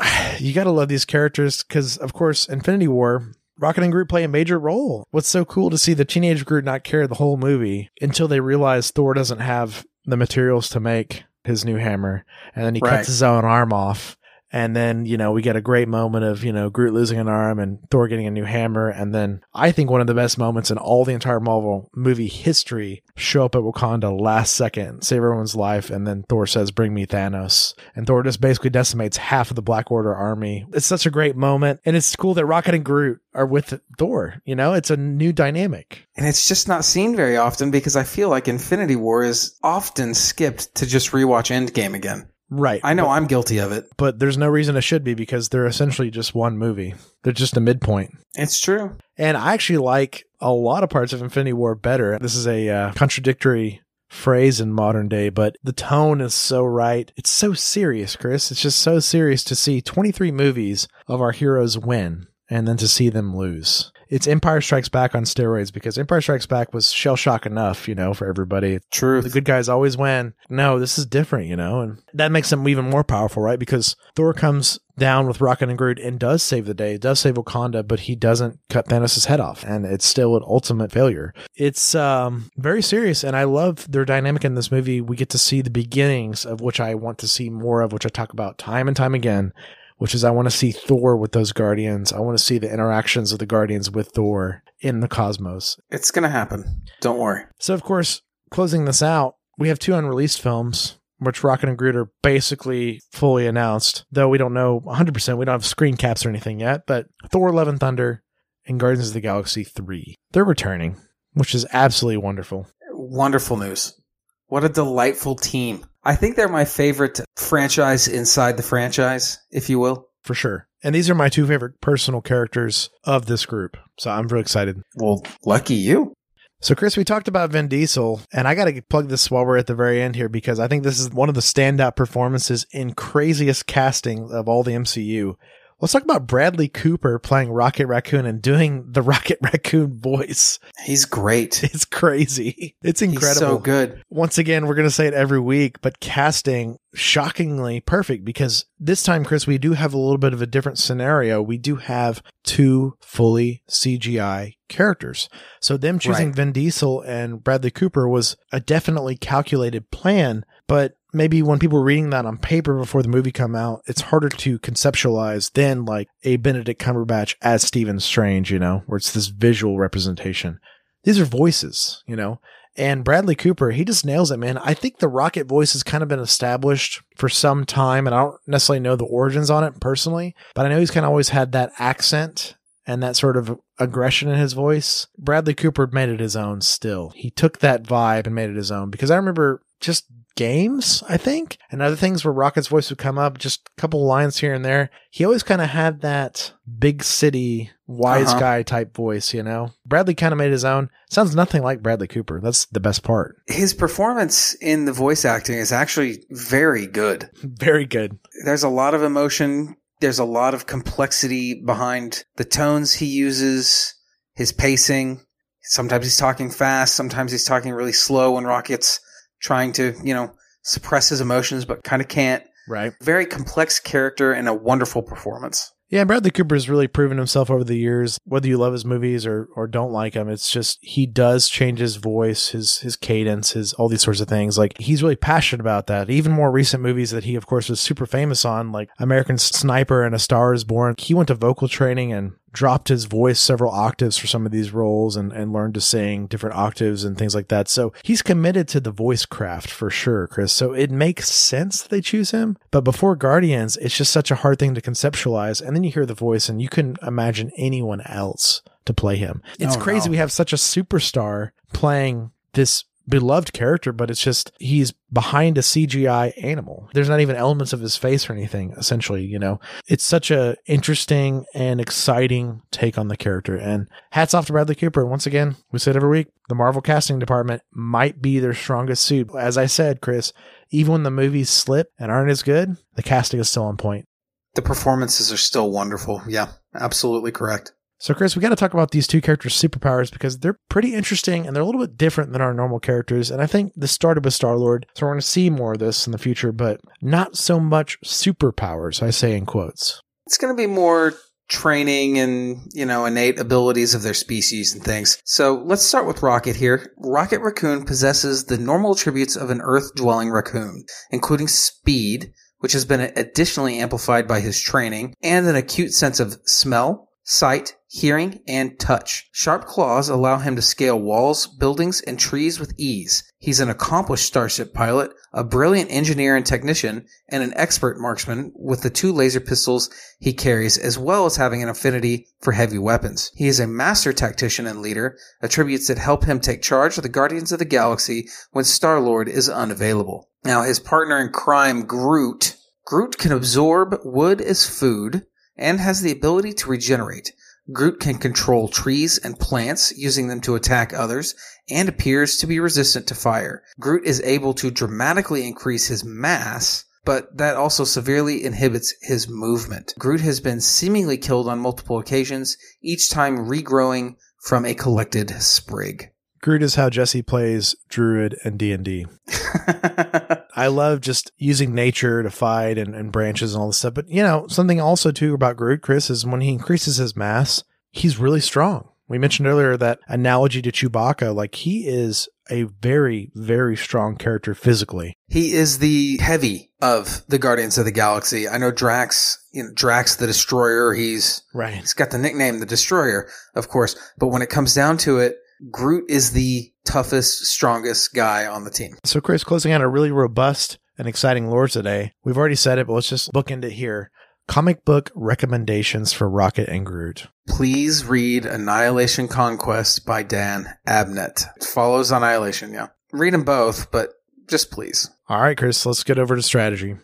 <sighs> You got to love these characters because, of course, Infinity War, Rocket and Groot play a major role. What's so cool to see the teenage Groot not care the whole movie until they realize Thor doesn't have the materials to make his new hammer, and then he Right. cuts his own arm off. And then, you know, we get a great moment of, you know, Groot losing an arm and Thor getting a new hammer. And then I think one of the best moments in all the entire Marvel movie history show up at Wakanda last second, save everyone's life. And then Thor says, bring me Thanos. And Thor just basically decimates half of the Black Order army. It's such a great moment. And it's cool that Rocket and Groot are with Thor. You know, it's a new dynamic. And it's just not seen very often because I feel like Infinity War is often skipped to just rewatch Endgame again. Right. I know I'm guilty of it. But there's no reason it should be because they're essentially just one movie. They're just a midpoint. It's true. And I actually like a lot of parts of Infinity War better. This is a uh, contradictory phrase in modern day, but the tone is so right. It's so serious, Chris. It's just so serious to see 23 movies of our heroes win and then to see them lose. It's Empire Strikes Back on steroids because Empire Strikes Back was shell shock enough, you know, for everybody. True. The good guys always win. No, this is different, you know, and that makes them even more powerful, right? Because Thor comes down with Rocket and Groot and does save the day, does save Wakanda, but he doesn't cut Thanos' head off, and it's still an ultimate failure. It's um, very serious, and I love their dynamic in this movie. We get to see the beginnings of which I want to see more of, which I talk about time and time again. Which is, I want to see Thor with those Guardians. I want to see the interactions of the Guardians with Thor in the cosmos. It's going to happen. Don't worry. So, of course, closing this out, we have two unreleased films, which Rocket and Groot are basically fully announced, though we don't know 100%. We don't have screen caps or anything yet, but Thor Love and Thunder and Guardians of the Galaxy 3. They're returning, which is absolutely wonderful. Wonderful news. What a delightful team. I think they're my favorite franchise inside the franchise, if you will. For sure. And these are my two favorite personal characters of this group. So I'm really excited. Well, lucky you. So, Chris, we talked about Vin Diesel, and I got to plug this while we're at the very end here because I think this is one of the standout performances in craziest casting of all the MCU. Let's talk about Bradley Cooper playing Rocket Raccoon and doing the <laughs> Rocket Raccoon voice. He's great. <laughs> It's crazy. It's He's incredible. so good. Once again, we're going to say it every week, but casting shockingly perfect because this time, Chris, we do have a little bit of a different scenario. We do have two fully CGI characters. So them choosing Right. Vin Diesel and Bradley Cooper was a definitely calculated plan, but maybe when people were reading that on paper before the movie come out, it's harder to conceptualize than like a Benedict Cumberbatch as Stephen Strange, you know, where it's this visual representation. These are voices, you know. And Bradley Cooper, he just nails it, man. I think the Rocket voice has kind of been established for some time, and I don't necessarily know the origins on it personally, but I know he's kind of always had that accent and that sort of aggression in his voice. Bradley Cooper made it his own still. He took that vibe and made it his own because I remember just games, I think, and other things where Rocket's voice would come up, just a couple lines here and there. He always kind of had that big city, wise Uh-huh. guy type voice, you know? Bradley kind of made his own. Sounds nothing like Bradley Cooper. That's the best part. His performance in the voice acting is actually very good. Very good. There's a lot of emotion. There's a lot of complexity behind the tones he uses, his pacing. Sometimes he's talking fast. Sometimes he's talking really slow when Rocket's trying to, you know, suppress his emotions, but kind of can't. Right. Very complex character and a wonderful performance. Yeah, Bradley Cooper has really proven himself over the years. Whether you love his movies or, or don't like him, it's just he does change his voice, his his cadence, his all these sorts of things. Like he's really passionate about that. Even more recent movies that he, of course, was super famous on, like American Sniper and A Star Is Born. He went to vocal training and dropped his voice several octaves for some of these roles and, and learned to sing different octaves and things like that. So he's committed to the voice craft for sure, Chris. So it makes sense that they choose him. But before Guardians, it's just such a hard thing to conceptualize. And then you hear the voice and you couldn't imagine anyone else to play him. It's Oh, crazy. We have such a superstar playing this beloved character, but it's just he's behind a CGI animal. There's not even elements of his face or anything, essentially, you know. It's such a interesting and exciting take on the character. And hats off to Bradley Cooper. Once again, we said every week, the Marvel casting department might be their strongest suit. As I said, Chris, even when the movies slip and aren't as good, the casting is still on point. The performances are still wonderful. Yeah, absolutely correct. So, Chris, we got to talk about these two characters' superpowers because they're pretty interesting and they're a little bit different than our normal characters. And I think this started with Star Lord, so we're going to see more of this in the future, but not so much superpowers, I say in quotes. It's going to be more training and, you know, innate abilities of their species and things. So let's start with Rocket here. Rocket Raccoon possesses the normal attributes of an earth dwelling raccoon, including speed, which has been additionally amplified by his training, and an acute sense of smell, sight, hearing, and touch. Sharp claws allow him to scale walls, buildings, and trees with ease. He's an accomplished starship pilot, a brilliant engineer and technician, and an expert marksman with the two laser pistols he carries, as well as having an affinity for heavy weapons. He is a master tactician and leader, attributes that help him take charge of the Guardians of the Galaxy when Star-Lord is unavailable. Now, his partner in crime, Groot. Groot can absorb wood as food, and has the ability to regenerate. Groot can control trees and plants, using them to attack others, and appears to be resistant to fire. Groot is able to dramatically increase his mass, but that also severely inhibits his movement. Groot has been seemingly killed on multiple occasions, each time regrowing from a collected sprig. Groot is how Jesse plays Druid and D&D. <laughs> I love just using nature to fight and, and branches and all this stuff. But, you know, something also too about Groot, Chris, is when he increases his mass, he's really strong. We mentioned earlier that analogy to Chewbacca. Like, he is a very, very strong character physically. He is the heavy of the Guardians of the Galaxy. I know Drax, you know, Drax the Destroyer, he's Right. He's got the nickname the Destroyer, of course. But when it comes down to it, Groot is the toughest, strongest guy on the team. So, Chris, closing out a really robust and exciting lore today. We've already said it, but let's just bookend it here. Comic book recommendations for Rocket and Groot. Please read Annihilation Conquest by Dan Abnett. It follows Annihilation, yeah. Read them both, but just please. All right, Chris, let's get over to strategy.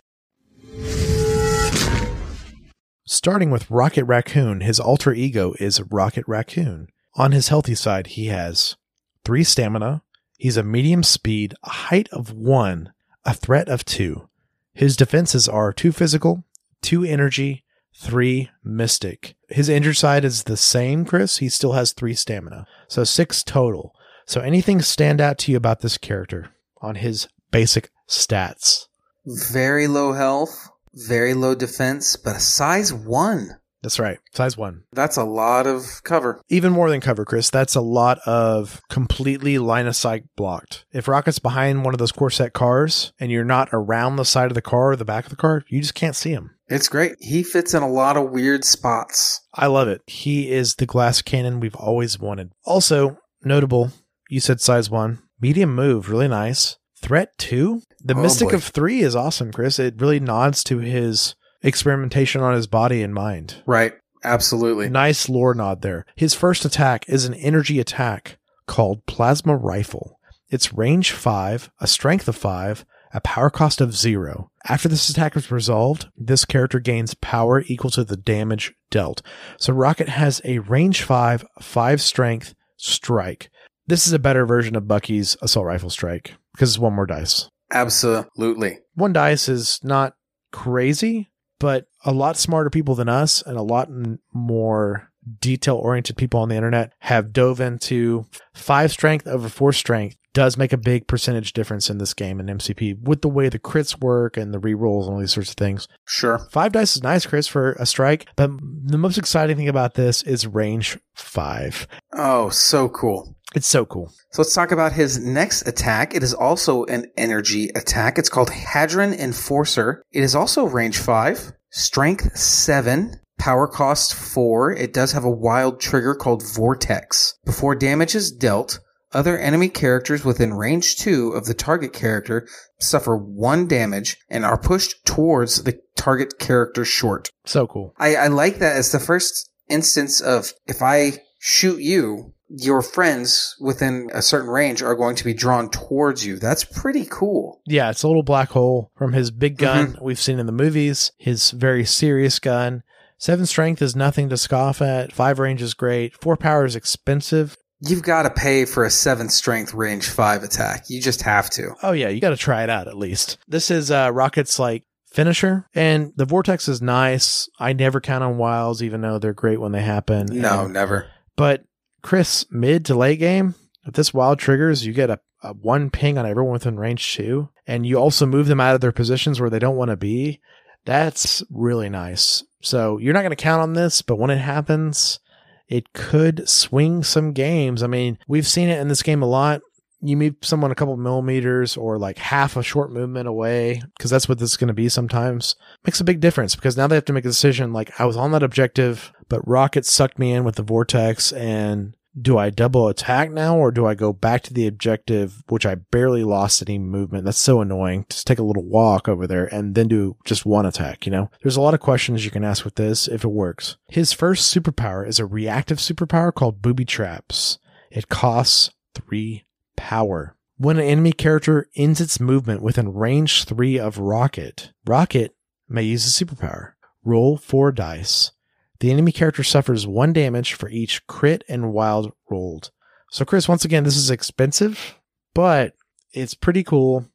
Starting with Rocket Raccoon, his alter ego is Rocket Raccoon. On his healthy side, he has three stamina. He's a medium speed, a height of one, a threat of two. His defenses are two physical, two energy, three mystic. His injured side is the same, Chris. He still has three stamina. So six total. So anything stand out to you about this character on his basic stats? Very low health, very low defense, but a size one. That's right. Size one. That's a lot of cover. Even more than cover, Chris. That's a lot of completely line of sight blocked. If Rocket's behind one of those Corset cars and you're not around the side of the car or the back of the car, you just can't see him. It's great. He fits in a lot of weird spots. I love it. He is the glass cannon we've always wanted. Also, notable, you said size one. Medium move, really nice. Threat two. The Oh, Mystic boy. of three is awesome, Chris. It really nods to his experimentation on his body and mind. Right. Absolutely. Nice lore nod there. His first attack is an energy attack called Plasma Rifle. It's range 5, a strength of 5, a power cost of 0. After this attack is resolved, this character gains power equal to the damage dealt. So Rocket has a range 5, 5 strength strike. This is a better version of Bucky's assault rifle strike because it's one more dice. Absolutely. One dice is not crazy, but a lot smarter people than us and a lot more detail oriented people on the internet have dove into five strength over four strength does make a big percentage difference in this game in MCP with the way the crits work and the rerolls and all these sorts of things. Sure. Five dice is nice, Chris, for a strike, but the most exciting thing about this is range five. Oh, so cool. It's so cool. So let's talk about his next attack. It is also an energy attack. It's called Hadron Enforcer. It is also range 5, strength 7, Power cost 4. It does have a wild trigger called Vortex. Before damage is dealt, other enemy characters within range 2 of the target character suffer 1 damage and are pushed towards the target character short. So cool. I, I like that as the first instance of if I shoot you, your friends within a certain range are going to be drawn towards you. That's pretty cool. Yeah, it's a little black hole from his big gun we've seen in the movies, his very serious gun. Seven strength is nothing to scoff at. Five range is great. Four power is expensive. You've got to pay for a seven strength range five attack. You just have to. Oh yeah, you got to try it out at least. This is uh, Rocket's like finisher, and the vortex is nice. I never count on wilds, even though they're great when they happen. No, And- never. but Chris, mid to late game, if this wild triggers, you get a, a one ping on everyone within range two, and you also move them out of their positions where they don't want to be. That's really nice. So you're not going to count on this, but when it happens, it could swing some games. I mean, we've seen it in this game a lot. You move someone a couple millimeters or like half a short movement away, because that's what this is going to be sometimes. Makes a big difference because now they have to make a decision like, I was on that objective, but Rocket sucked me in with the vortex and do I double attack now or do I go back to the objective, which I barely lost any movement? That's so annoying. Just take a little walk over there and then do just one attack, you know? There's a lot of questions you can ask with this if it works. His first superpower is a reactive superpower called Booby Traps. It costs three power. When an enemy character ends its movement within range three of Rocket, Rocket may use a superpower. Roll four dice. The enemy character suffers one damage for each crit and wild rolled. So, Chris, once again, this is expensive, but it's pretty cool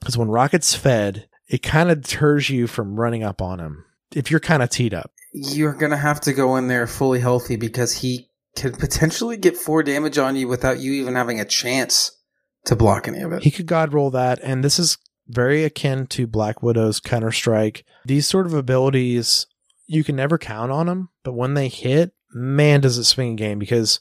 because when Rocket's fed, it kind of deters you from running up on him if you're kind of teed up. You're going to have to go in there fully healthy because he could potentially get four damage on you without you even having a chance to block any of it. He could god roll that, and this is very akin to Black Widow's Counter Strike. These sort of abilities, you can never count on them, but when they hit, man, does it swing a game because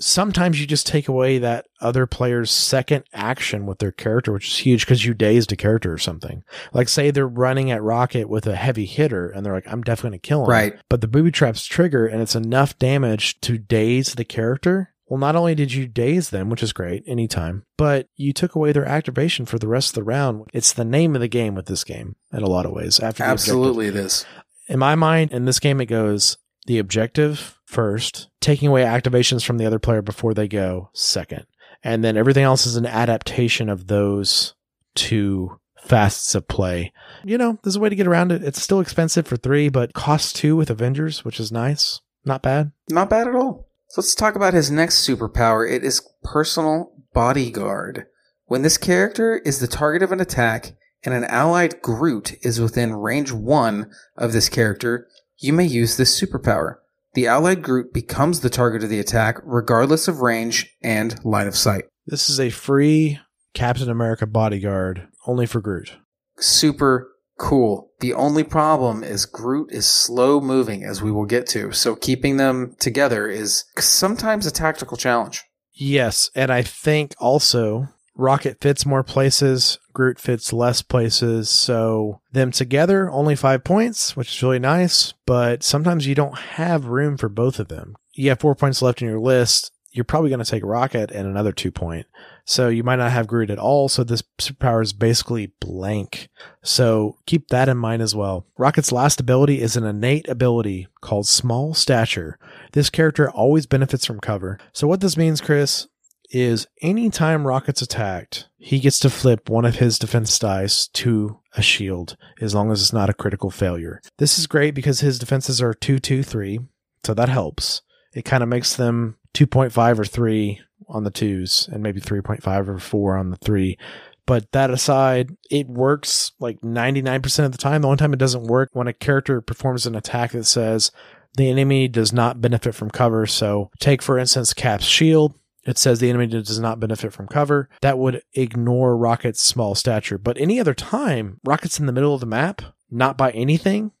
sometimes you just take away that other player's second action with their character, which is huge because you dazed a character or something. Like, say they're running at Rocket with a heavy hitter, and they're like, I'm definitely going to kill him. Right. But the booby traps trigger, and it's enough damage to daze the character. Well, not only did you daze them, which is great anytime, but you took away their activation for the rest of the round. It's the name of the game with this game in a lot of ways. After. Absolutely, it is. In my mind, in this game, it goes the objective first, taking away activations from the other player before they go second. And then everything else is an adaptation of those two fasts of play. You know, there's a way to get around it. It's still expensive for three, but costs two with Avengers, which is nice. Not bad. Not bad at all. So let's talk about his next superpower. It is personal bodyguard. When this character is the target of an attack and an allied Groot is within range one of this character, you may use this superpower. The allied Groot becomes the target of the attack regardless of range and line of sight. This is a free Captain America bodyguard only for Groot. Super cool. The only problem is Groot is slow moving, as we will get to, so keeping them together is sometimes a tactical challenge. Yes, and I think also Rocket fits more places, Groot fits less places, so them together only 5 points, which is really nice, but sometimes you don't have room for both of them. You have 4 points left in your list, you're probably going to take Rocket and another 2 point. So you might not have Groot at all, so this superpower is basically blank. So keep that in mind as well. Rocket's last ability is an innate ability called Small Stature. This character always benefits from cover. So what this means, Chris, is anytime Rocket's attacked, he gets to flip one of his defense dice to a shield, as long as it's not a critical failure. This is great because his defenses are 2 2 3, so that helps. It kind of makes them 2.5 or 3 on the twos and maybe 3.5 or 4 on the three. But that aside, it works like 99% of the time. The only time it doesn't work when a character performs an attack that says the enemy does not benefit from cover. So take, for instance, Cap's shield. It says the enemy does not benefit from cover. That would ignore Rocket's small stature. But any other time, Rocket's in the middle of the map, not by anything,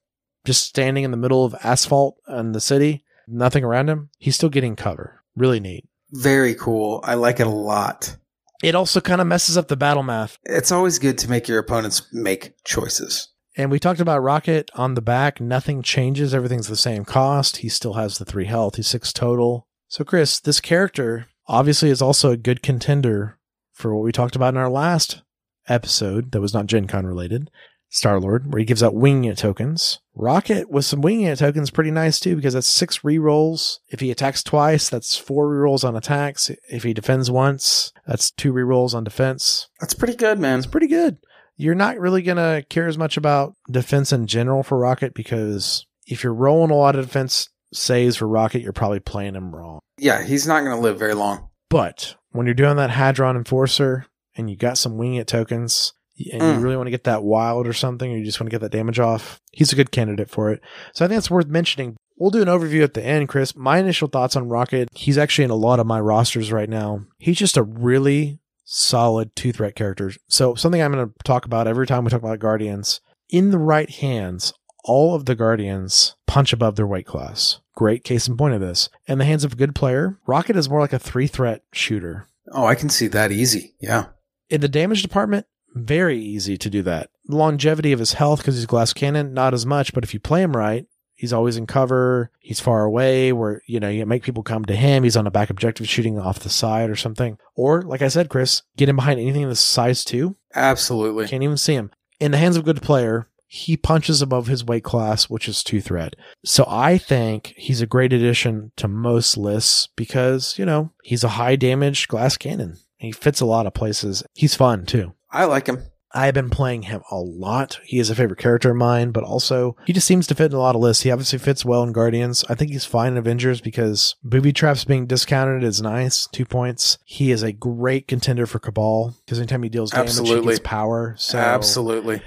just standing in the middle of asphalt in the city, nothing around him. He's still getting cover. Really neat. Very cool. I like it a lot. It also kind of messes up the battle math. It's always good to make your opponents make choices. And we talked about Rocket on the back. Nothing changes. Everything's the same cost. He still has the three health. He's six total. So, Chris, this character obviously is also a good contender for what we talked about in our last episode that was not Gen Con related. Star Lord, where he gives out wing it tokens. Rocket with some wing it tokens, pretty nice too, because that's six rerolls. If he attacks twice, that's four rerolls on attacks. If he defends once, that's two rerolls on defense. That's pretty good, man. It's pretty good. You're not really going to care as much about defense in general for Rocket because if you're rolling a lot of defense saves for Rocket, you're probably playing him wrong. Yeah, he's not going to live very long. But when you're doing that Hadron Enforcer and you got some wing it tokens and Mm. you really want to get that wild or something, or you just want to get that damage off, he's a good candidate for it. So I think it's worth mentioning. We'll do an overview at the end, Chris. My initial thoughts on Rocket, he's actually in a lot of my rosters right now. He's just a really solid two threat character. So something I'm going to talk about every time we talk about Guardians. In the right hands, all of the Guardians punch above their weight class. Great case in point of this. In the hands of a good player, Rocket is more like a three threat shooter. Oh, I can see that easy. Yeah. In the damage department, very easy to do that. Longevity of his health because he's glass cannon, not as much, but if you play him right, he's always in cover, he's far away where, you know, you make people come to him, he's on a back objective shooting off the side or something. Or, like I said, Chris, get him behind anything that's size two, Absolutely. can't even see him. In the hands of a good player, he punches above his weight class, which is two threat. So I think he's a great addition to most lists because, you know, he's a high damage glass cannon. He fits a lot of places. He's fun too. I like him. I've been playing him a lot. He is a favorite character of mine, but also he just seems to fit in a lot of lists. He obviously fits well in Guardians. I think he's fine in Avengers because booby traps being discounted is nice. Two points. He is a great contender for Cabal because anytime he deals damage, Absolutely. he gets power. So Absolutely.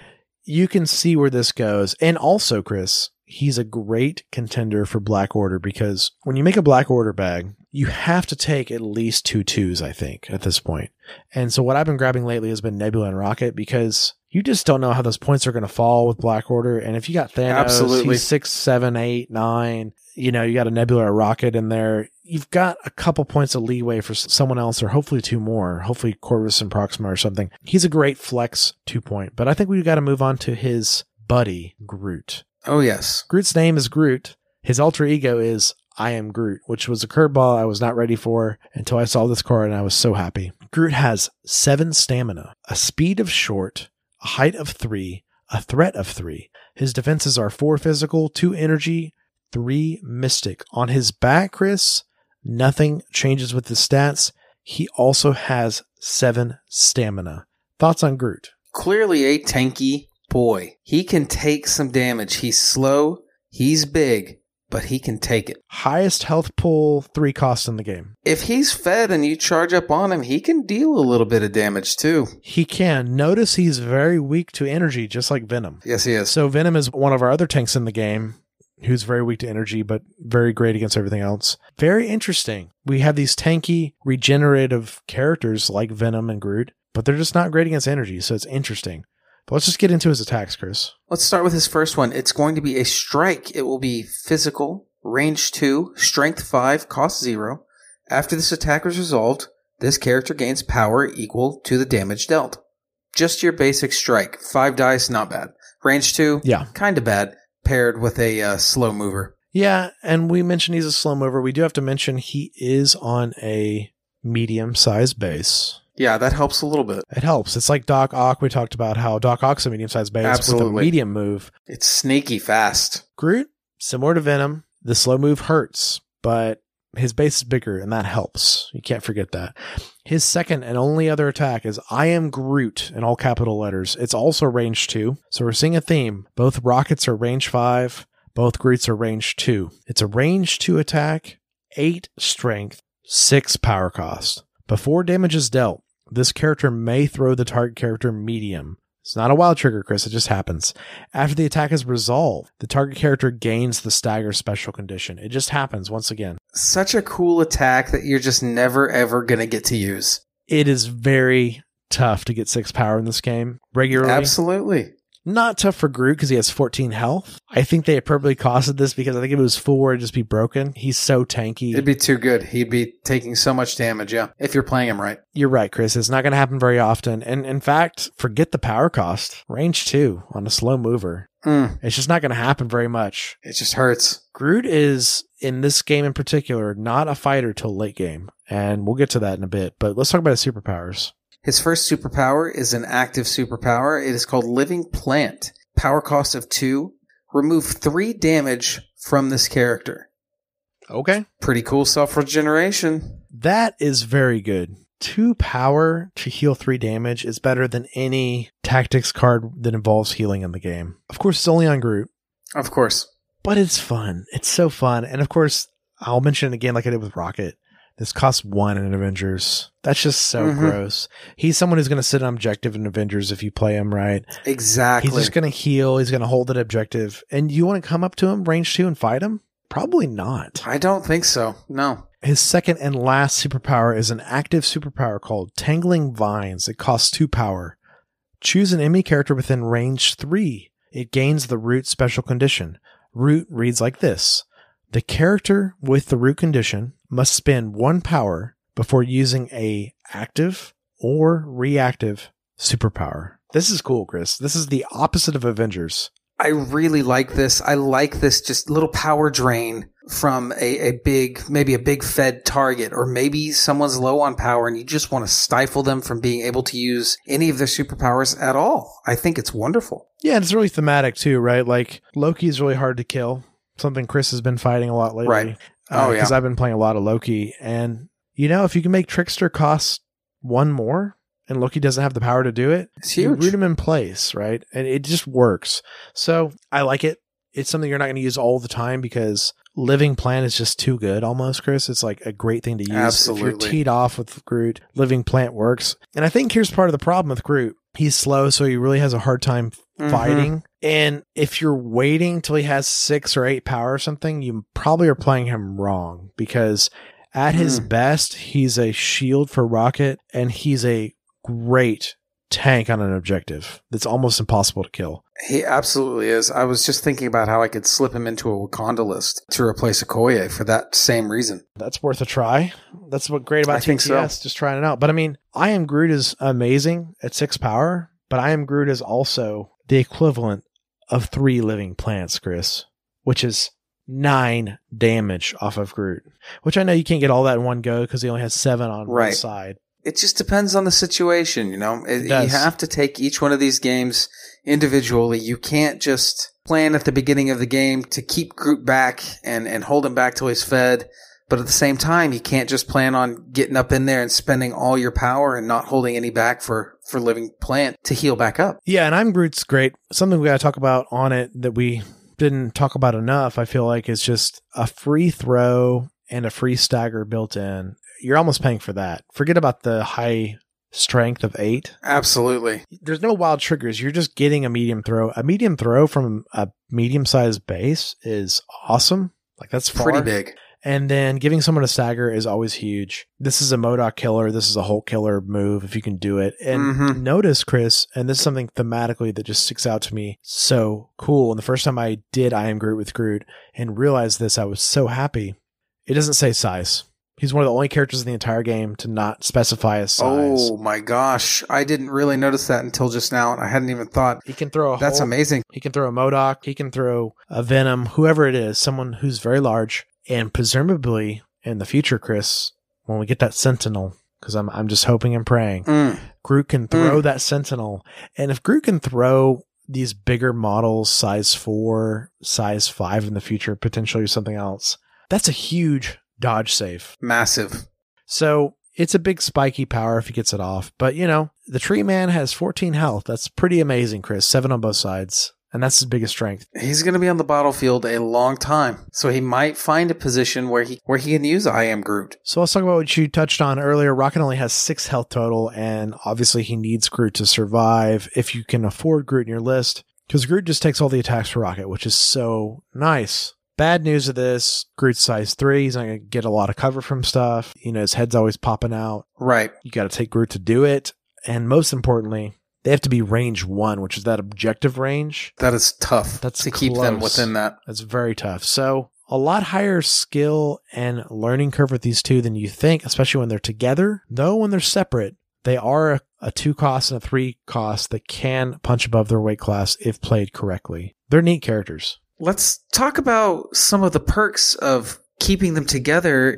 You can see where this goes. And also, Chris, he's a great contender for Black Order because when you make a Black Order bag, you have to take at least two twos, I think, at this point. And so what I've been grabbing lately has been Nebula and Rocket because you just don't know how those points are going to fall with Black Order. And if you got Thanos, Absolutely. he's six, seven, eight, nine, you know, you got a Nebula or Rocket in there. You've got a couple points of leeway for someone else, or hopefully two more. Hopefully Corvus and Proxima or something. He's a great flex two point, but I think we've got to move on to his buddy Groot. Oh, yes. Groot's name is Groot. His alter ego is I am Groot, which was a curveball I was not ready for until I saw this card and I was so happy. Groot has seven stamina, a speed of short, height of three, a threat of three. His defenses are four physical, two energy, three mystic. On his back, Chris, nothing changes with the stats. He also has seven stamina. Thoughts on Groot? Clearly a tanky boy. He can take some damage. He's slow. He's big, but he can take it. Highest health pool, three cost in the game. If he's fed and you charge up on him, he can deal a little bit of damage too. He can. Notice he's very weak to energy, just like Venom. Yes, he is. So Venom is one of our other tanks in the game who's very weak to energy, but very great against everything else. Very interesting. We have these tanky, regenerative characters like Venom and Groot, but they're just not great against energy, so it's interesting. But let's just get into his attacks, Chris. Let's start with his first one. It's going to be a strike. It will be physical, range 2, strength 5, cost 0. After this attack is resolved, this character gains power equal to the damage dealt. Just your basic strike. 5 dice, not bad. Range 2, Yeah. kind of bad, paired with a uh, slow mover. Yeah, and we mentioned he's a slow mover. We do have to mention he is on a medium sized base. Yeah, that helps a little bit. It helps. It's like Doc Ock. We talked about how Doc Ock's a medium sized base with a medium move. It's sneaky fast. Groot, similar to Venom, the slow move hurts, but his base is bigger and that helps. You can't forget that. His second and only other attack is I am Groot in all capital letters. It's also range 2. So we're seeing a theme. Both rockets are range 5, both Groots are range 2. It's a range 2 attack, 8 strength, 6 power cost. Before damage is dealt, this character may throw the target character medium. It's not a wild trigger, Chris. It just happens. After the attack is resolved, the target character gains the stagger special condition. It just happens once again. Such a cool attack that you're just never ever going to get to use. It is very tough to get six power in this game regularly. Absolutely. Not tough for Groot because he has 14 health. I think they appropriately costed this because I think if it was four, it'd just be broken. He's so tanky. It'd be too good. He'd be taking so much damage, yeah, if you're playing him right. You're right, Chris. It's not going to happen very often. And in fact, forget the power cost. Range two on a slow mover. Mm, It's just not going to happen very much. it just hurts. Groot is, in this game in particular, not a fighter till late game. And we'll get to that in a bit. But let's talk about his superpowers. His first superpower is an active superpower. It is called Living Plant. Power cost of two. Remove three damage from this character. Okay. Pretty cool self regeneration. That is very good. Two power to heal three damage is better than any tactics card that involves healing in the game. Of course, it's only on Groot, Of course. but it's fun. It's so fun. And of course, I'll mention it again like I did with Rocket. This costs one in Avengers. That's just so Mhm. gross. He's someone who's going to sit on objective in Avengers if you play him right. Exactly. He's just going to heal. He's going to hold that objective. And you want to come up to him, range two, and fight him? Probably not. I don't think so. No. His second and last superpower is an active superpower called Tangling Vines. It costs two power. Choose an enemy character within range three. It gains the root special condition. Root reads like this The character with the root condition must spend one power before using a active or reactive superpower. This is cool, Chris. This is the opposite of Avengers. I really like this. I like this just little power drain from a, a big, maybe a big fed target, or maybe someone's low on power and you just want to stifle them from being able to use any of their superpowers at all. I think it's wonderful. Yeah, and it's really thematic too, right? Like Loki is really hard to kill. Something Chris has been fighting a lot lately. Right. Oh, yeah. Because I've been playing a lot of Loki, and you know, if you can make Trickster cost one more, and Loki doesn't have the power to do it, It's you huge. root him in place, right? And it just works. So I like it. It's something you're not going to use all the time because Living Plant is just too good almost, Chris. It's like a great thing to use. If you're teed off with Groot, Living Plant works. And I think here's part of the problem with Groot. He's slow, so he really has a hard time Mhm. fighting. And if you're waiting till he has six or eight power or something, you probably are playing him wrong because at his Mm. best, he's a shield for Rocket and he's a great tank on an objective that's almost impossible to kill. He absolutely is. I was just thinking about how I could slip him into a Wakanda list to replace Okoye for that same reason. That's worth a try. That's what great about I TTS, so. just trying it out. But I mean, I am Groot is amazing at six power, but I am Groot is also the equivalent of three living plants, Chris, which is nine damage off of Groot. Which I know you can't get all that in one go because he only has seven on one Right. side. It just depends on the situation, you know. It, you have to take each one of these games individually. You can't just plan at the beginning of the game to keep Groot back and, and hold him back till he's fed. But at the same time, you can't just plan on getting up in there and spending all your power and not holding any back for, for living plant to heal back up. Yeah, and I'm Groot's great. Something we got to talk about on it that we didn't talk about enough, I feel like, is just a free throw and a free stagger built in. You're almost paying for that. Forget about the high strength of eight. Absolutely. There's no wild triggers. You're just getting a medium throw. A medium throw from a medium sized base is awesome. Like that's far. Pretty big. And then giving someone a stagger is always huge. This is a MODOK killer. This is a Hulk killer move if you can do it. And Mhm. notice, Chris, and this is something thematically that just sticks out to me so cool. And the first time I did I Am Groot with Groot and realized this, I was so happy. It doesn't say size. He's one of the only characters in the entire game to not specify a size. Oh my gosh. I didn't really notice that until just now. and I hadn't even thought. He can throw a That's Hulk, amazing. He can throw a MODOK. He can throw a Venom, whoever it is, someone who's very large. And presumably in the future, Chris, when we get that Sentinel, because I'm, I'm just hoping and praying, Mm. Groot can throw that Sentinel. And if Groot can throw these bigger models, size four, size five in the future, potentially something else, that's a huge dodge safe. Massive. So it's a big spiky power if he gets it off. But you know, the tree man has 14 health. That's pretty amazing, Chris. Seven on both sides. And that's his biggest strength. He's going to be on the battlefield a long time, so he might find a position where he where he can use I am Groot. So let's talk about what you touched on earlier. Rocket only has six health total, and obviously he needs Groot to survive if you can afford Groot in your list. Because Groot just takes all the attacks for Rocket, which is so nice. Bad news of this, Groot's size three. He's not going to get a lot of cover from stuff. You know, his head's always popping out. Right. You got to take Groot to do it. And most importantly, they have to be range one, which is that objective range. That is tough. That's to keep them within that. That's very tough. So a lot higher skill and learning curve with these two than you think, especially when they're together. Though when they're separate, they are a, a two cost and a three cost that can punch above their weight class if played correctly. They're neat characters. Let's talk about some of the perks of keeping them together.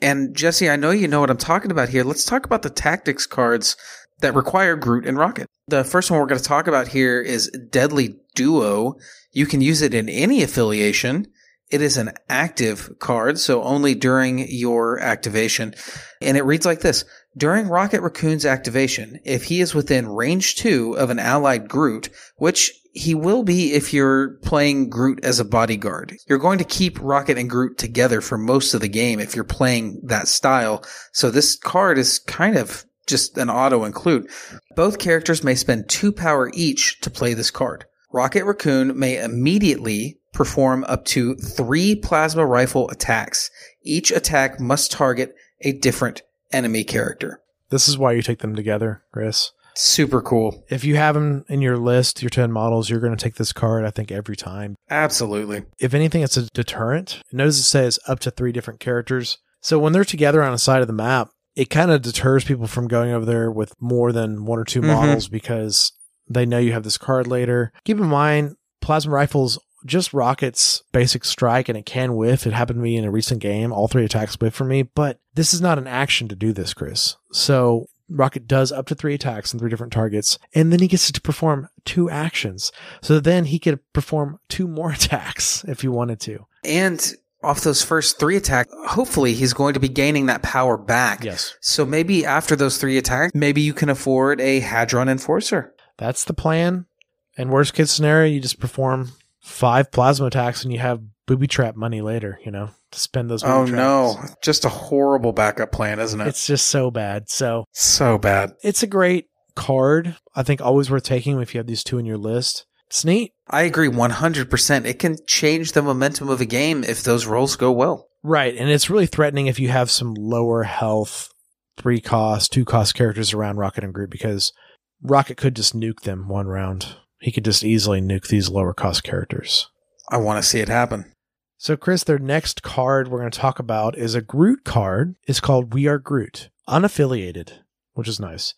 And Jesse, I know you know what I'm talking about here. Let's talk about the tactics cards that require Groot and Rocket. The first one we're going to talk about here is Deadly Duo. You can use it in any affiliation. It is an active card, so only during your activation. And it reads like this. During Rocket Raccoon's activation, if he is within range two of an allied Groot, which he will be if you're playing Groot as a bodyguard. You're going to keep Rocket and Groot together for most of the game if you're playing that style. So this card is kind of just an auto include. Both characters may spend two power each to play this card. Rocket Raccoon may immediately perform up to three plasma rifle attacks. Each attack must target a different enemy character. This is why you take them together, Chris. Super cool. If you have them in your list, your 10 models, you're going to take this card, I think, every time. Absolutely. If anything, it's a deterrent. Notice it says up to three different characters. So when they're together on a side of the map, it kind of deters people from going over there with more than one or 2 Mhm. models because they know you have this card later. Keep in mind, plasma rifles just rockets basic strike and it can whiff. It happened to me in a recent game. All three attacks whiff for me, but this is not an action to do this, Chris. So Rocket does up to three attacks on three different targets, and then he gets to perform two actions. So then he could perform two more <laughs> attacks if he wanted to. And off those first three attacks, hopefully he's going to be gaining that power back. Yes. So maybe after those three attacks, maybe you can afford a Hadron Enforcer. That's the plan. And worst case scenario, you just perform five plasma attacks and you have booby trap money later, you know, to spend those Oh traps. no, just a horrible backup plan, isn't it? It's just so bad. So so bad. it's a great card. I think always worth taking if you have these two in your list. It's neat. I agree 100%. It can change the momentum of a game if those rolls go well. Right. And it's really threatening if you have some lower health, three cost, two cost characters around Rocket and Groot because Rocket could just nuke them one round. He could just easily nuke these lower cost characters. I want to see it happen. So, Chris, their next card we're going to talk about is a Groot card. It's called We Are Groot, unaffiliated, which is nice.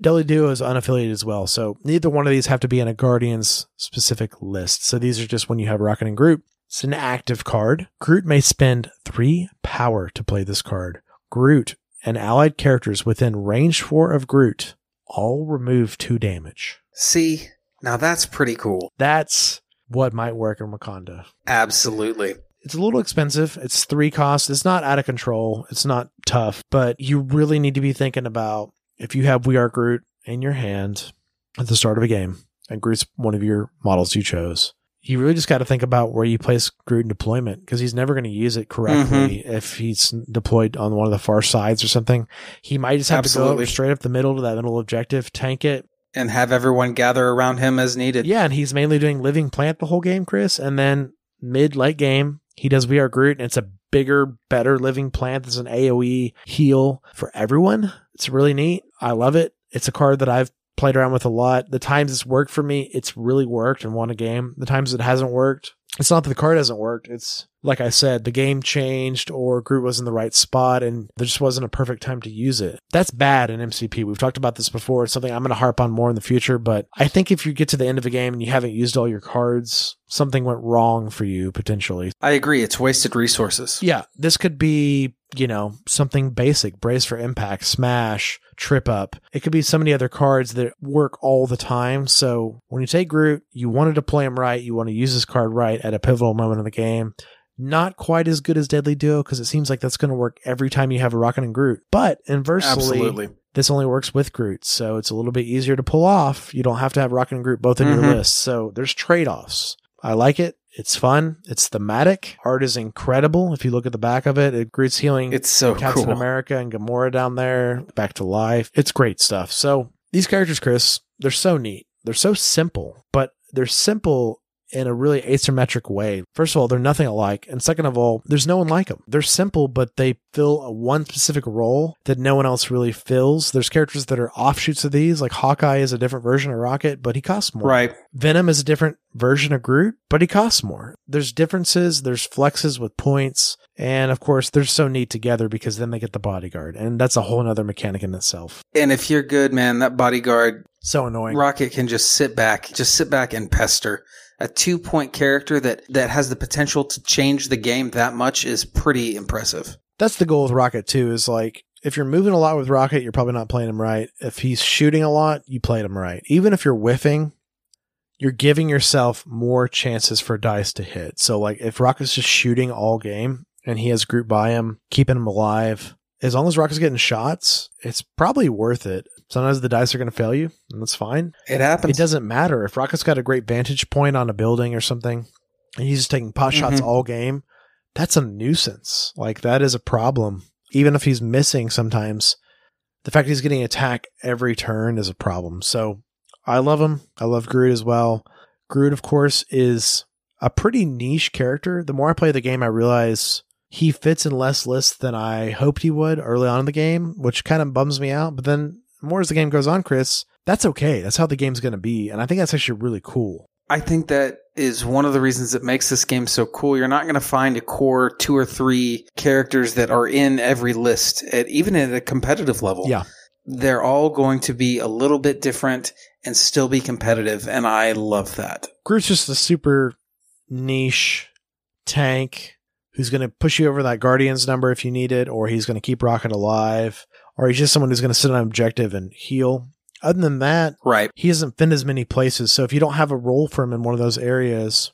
Deadly Duo is unaffiliated as well, so neither one of these have to be in a Guardians specific list. So these are just when you have Rocket and Groot. It's an active card. Groot may spend three power to play this card. Groot and allied characters within range four of Groot all remove two damage. See, now that's pretty cool. That's what might work in Wakanda. Absolutely. It's a little expensive. It's three costs. It's not out of control. It's not tough, but you really need to be thinking about if you have We Are Groot in your hand at the start of a game, and Groot's one of your models you chose. You really just got to think about where you place Groot in deployment because he's never going to use it correctly mm-hmm. if he's deployed on one of the far sides or something. He might just have to go straight up the middle to that middle objective, tank it, And have everyone gather around him as needed. yeah, and he's mainly doing living plant the whole game, Chris. And then mid late game, he does We Are Groot, and it's a bigger, better living plant. There's an AoE heal for everyone. It's really neat. I love it. It's a card that I've played around with a lot. The times it's worked for me, it's really worked and won a game. The times it hasn't worked, it's not that the card hasn't worked. It's like I said, the game changed or Groot was in the right spot and there just wasn't a perfect time to use it. That's bad in MCP. We've talked about this before. It's something I'm going to harp on more in the future, but I think if you get to the end of a game and you haven't used all your cards, something went wrong for you potentially. I agree. It's wasted resources. Yeah, this could be, you know, something basic, brace for impact, smash, trip up. It could be so many other cards that work all the time. So when you take Groot, you wanted to play him right, you want to use this card right at a pivotal moment in the game. Not quite as good as Deadly Duo because it seems like that's going to work every time you have a Rocket and Groot. But inversely, Absolutely. this only works with Groot, so it's a little bit easier to pull off. You don't have to have Rocket and Groot both in your Mhm. list. So there's trade offs. I like it. It's fun. It's thematic. Art is incredible. If you look at the back of it, it Groot's healing It's so Captain cool. America and Gamora down there back to life. It's great stuff. So these characters, Chris, they're so neat. They're so simple, but they're simple in a really asymmetric way. First of all, they're nothing alike. And second of all, there's no one like them. They're simple, but they fill a one specific role that no one else really fills. There's characters that are offshoots of these, like Hawkeye is a different version of Rocket, but he costs more. Right. Venom is a different version of Groot, but he costs more. There's differences, there's flexes with points, and of course, they're so neat together because then they get the bodyguard, and that's a whole other mechanic in itself. And if you're good, man, that bodyguard So annoying. Rocket can just sit back, just sit back and pester. A two point character that, that has the potential to change the game that much is pretty impressive. That's the goal with Rocket too. Is like if you're moving a lot with Rocket, you're probably not playing him right. If he's shooting a lot, you played him right. Even if you're whiffing, you're giving yourself more chances for dice to hit. So like if Rocket's just shooting all game and he has Groot by him, keeping him alive, as long as Rocket's getting shots, it's probably worth it. Sometimes the dice are going to fail you, and that's fine. It happens. It doesn't matter if Rocket's got a great vantage point on a building or something, and he's just taking pot shots Mhm. all game. That's a nuisance. Like that is a problem. Even if he's missing sometimes, the fact he's getting attack every turn is a problem. So I love him. I love Groot as well. Groot, of course, is a pretty niche character. The more I play the game, I realize he fits in less lists than I hoped he would early on in the game, which kind of bums me out. But then more as the game goes on, Chris, that's okay. That's how the game's going to be. And I think that's actually really cool. I think that is one of the reasons that makes this game so cool. You're not going to find a core two or three characters that are in every list, at, even at a competitive level. Yeah. They're all going to be a little bit different and still be competitive. And I love that. Groot's just a super niche tank who's going to push you over that Guardians number if you need it, or he's going to keep Rocket alive, or he's just someone who's going to sit on objective and heal. Other than that, Right. he hasn't been as many places. So if you don't have a role for him in one of those areas,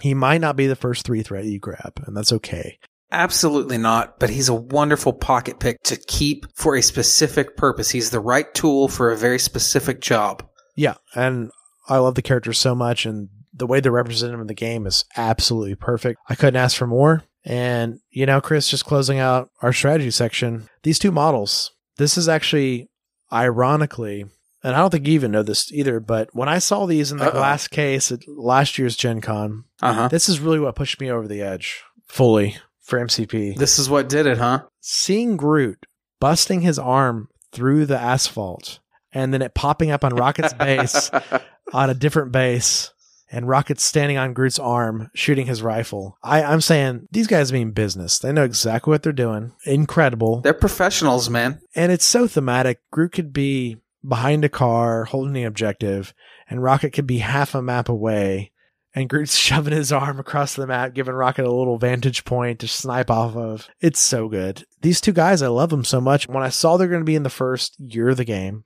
he might not be the first three threat you grab, and that's okay. Absolutely not, but he's a wonderful pocket pick to keep for a specific purpose. He's the right tool for a very specific job. Yeah, and I love the character so much, and the way they're represented in the game is absolutely perfect. I couldn't ask for more. And, you know, Chris, just closing out our strategy section, these two models, this is actually ironically, and I don't think you even know this either, but when I saw these in the Uh-oh. glass case at last year's Gen Con, Uh huh. this is really what pushed me over the edge fully for MCP. This is what did it, huh? Seeing Groot busting his arm through the asphalt and then it popping up on Rocket's base <laughs> on a different base and Rocket's standing on Groot's arm shooting his rifle. I, I'm saying these guys mean business. They know exactly what they're doing. Incredible. They're professionals, man. And it's so thematic. Groot could be behind a car holding the objective, and Rocket could be half a map away. And Groot's <laughs> shoving his arm across the map, giving Rocket a little vantage point to snipe off of. It's so good. These two guys, I love them so much. When I saw they're going to be in the first year of the game,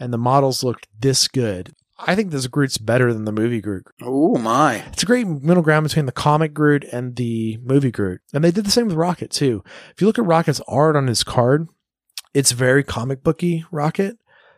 and the models looked this good, I think this Groot's better than the movie Groot. Oh my. It's a great middle ground between the comic Groot and the movie Groot. And they did the same with Rocket too. If you look at Rocket's art on his card, it's very comic booky Rocket.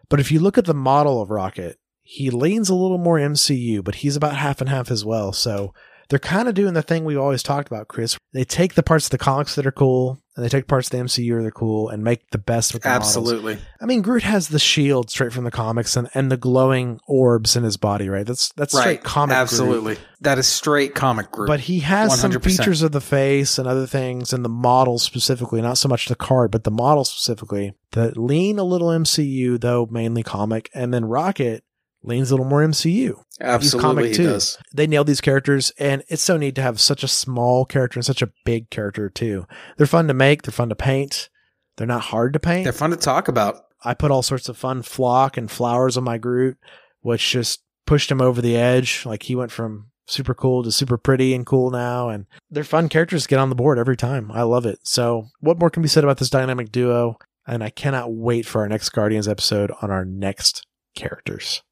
But if you look at the model of Rocket, he leans a little more MCU, but he's about half and half as well. So they're kind of doing the thing we've always talked about, Chris. They take the parts of the comics that are cool and they take parts of the MCU that are cool and make the best with the models. Absolutely. I mean, Groot has the shield straight from the comics and, and the glowing orbs in his body, right? That's that's straight Right. comic. Groot. Absolutely. That is straight comic Groot. But he has some 100%. features of the face and other things and the model specifically, not so much the card, but the model specifically that lean a little MCU, though mainly comic. And then Rocket leans a little more MCU. Absolutely comic he too. does. They nailed these characters, and it's so neat to have such a small character and such a big character, too. They're fun to make, they're fun to paint, they're not hard to paint. They're fun to talk about. I put all sorts of fun flock and flowers on my Groot, which just pushed him over the edge. Like he went from super cool to super pretty and cool now. And they're fun characters to get on the board every time. I love it. So, what more can be said about this dynamic duo? And I cannot wait for our next Guardians episode on our next characters.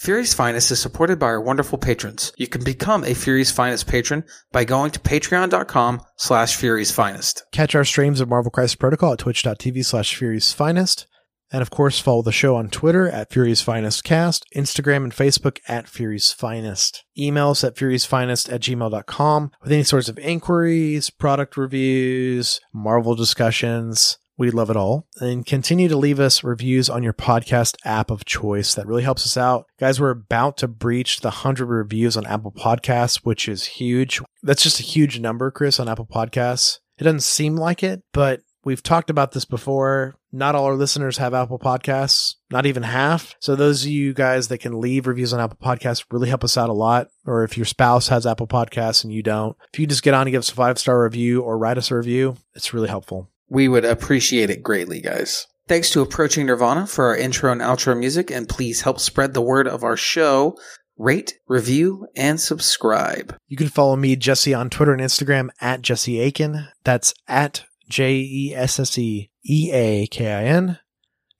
Fury's Finest is supported by our wonderful patrons. You can become a Fury's Finest patron by going to patreon.com slash Fury's Finest. Catch our streams of Marvel Crisis Protocol at twitch.tv slash Fury's Finest. And of course, follow the show on Twitter at Fury's Finest Cast, Instagram and Facebook at Fury's Finest. Email us at Fury's Finest at gmail.com with any sorts of inquiries, product reviews, Marvel discussions, We love it all. And continue to leave us reviews on your podcast app of choice. That really helps us out. Guys, we're about to breach the 100 reviews on Apple Podcasts, which is huge. That's just a huge number, Chris, on Apple Podcasts. It doesn't seem like it, but we've talked about this before. Not all our listeners have Apple Podcasts, not even half. So those of you guys that can leave reviews on Apple Podcasts really help us out a lot. Or if your spouse has Apple Podcasts and you don't, if you just get on and give us a five star review or write us a review, it's really helpful. We would appreciate it greatly, guys. Thanks to Approaching Nirvana for our intro and outro music, and please help spread the word of our show. Rate, review, and subscribe. You can follow me, Jesse, on Twitter and Instagram at Jesse Eakin. That's at J E S S E E A K I N.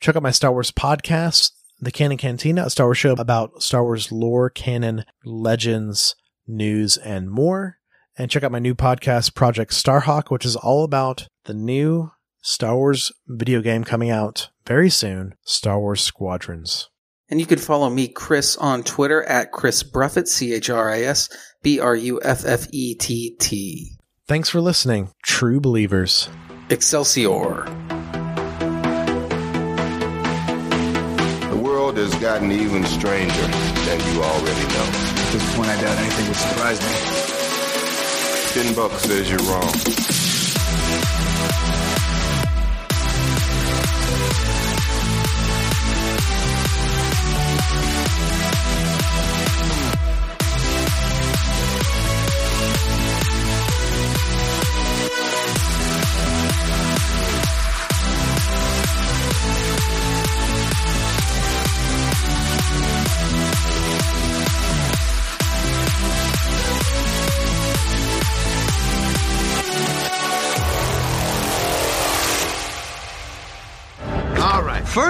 Check out my Star Wars podcast, The Canon Cantina, a Star Wars show about Star Wars lore, canon, legends, news, and more. And check out my new podcast, Project Starhawk, which is all about the new Star Wars video game coming out very soon, Star Wars Squadrons. And you can follow me, Chris, on Twitter at Chris Bruffett, C H R I S B R U F F E T T. Thanks for listening, true believers. Excelsior. The world has gotten even stranger than you already know. At this point, I doubt anything would surprise me. Ten bucks says you're wrong.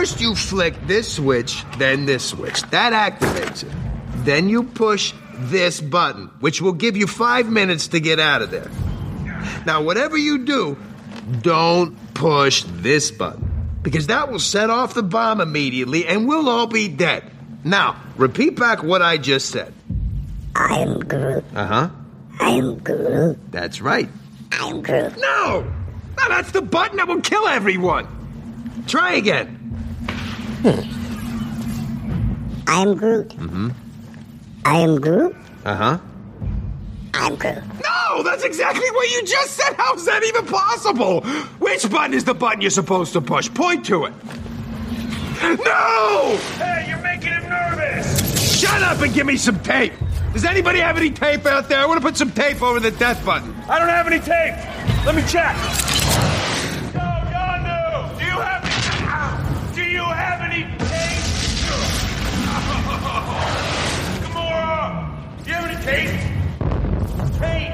First, you flick this switch, then this switch. That activates it. Then you push this button, which will give you five minutes to get out of there. Now, whatever you do, don't push this button because that will set off the bomb immediately and we'll all be dead. Now, repeat back what I just said. I am Groot. Uh huh. I am Groot. That's right. I am Groot. No! No, that's the button that will kill everyone. Try again. I am Groot. Mm-hmm. I am Groot. Uh huh. I'm Groot. No, that's exactly what you just said. How's that even possible? Which button is the button you're supposed to push? Point to it. No! Hey, you're making him nervous! Shut up and give me some tape. Does anybody have any tape out there? I want to put some tape over the death button. I don't have any tape! Let me check! Gamora! Do you have any tape? Tape!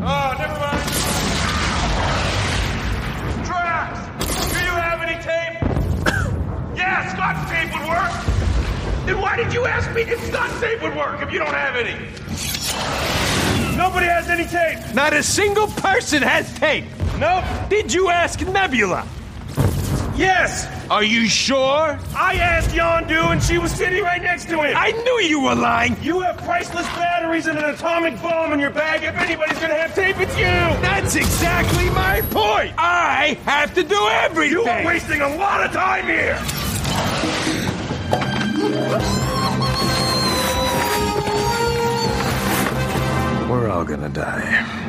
Oh, never mind. Drax! Do you have any tape? <coughs> yeah, Scotch tape would work! Then why did you ask me if Scotch tape would work if you don't have any? Nobody has any tape! Not a single person has tape. Nope. Did you ask Nebula? Yes! Are you sure? I asked Yondu and she was sitting right next to him! I knew you were lying. You have priceless batteries and an atomic bomb in your bag. If anybody's gonna have tape, it's you! That's exactly my point. I have to do everything. You are wasting a lot of time here! We're all gonna die.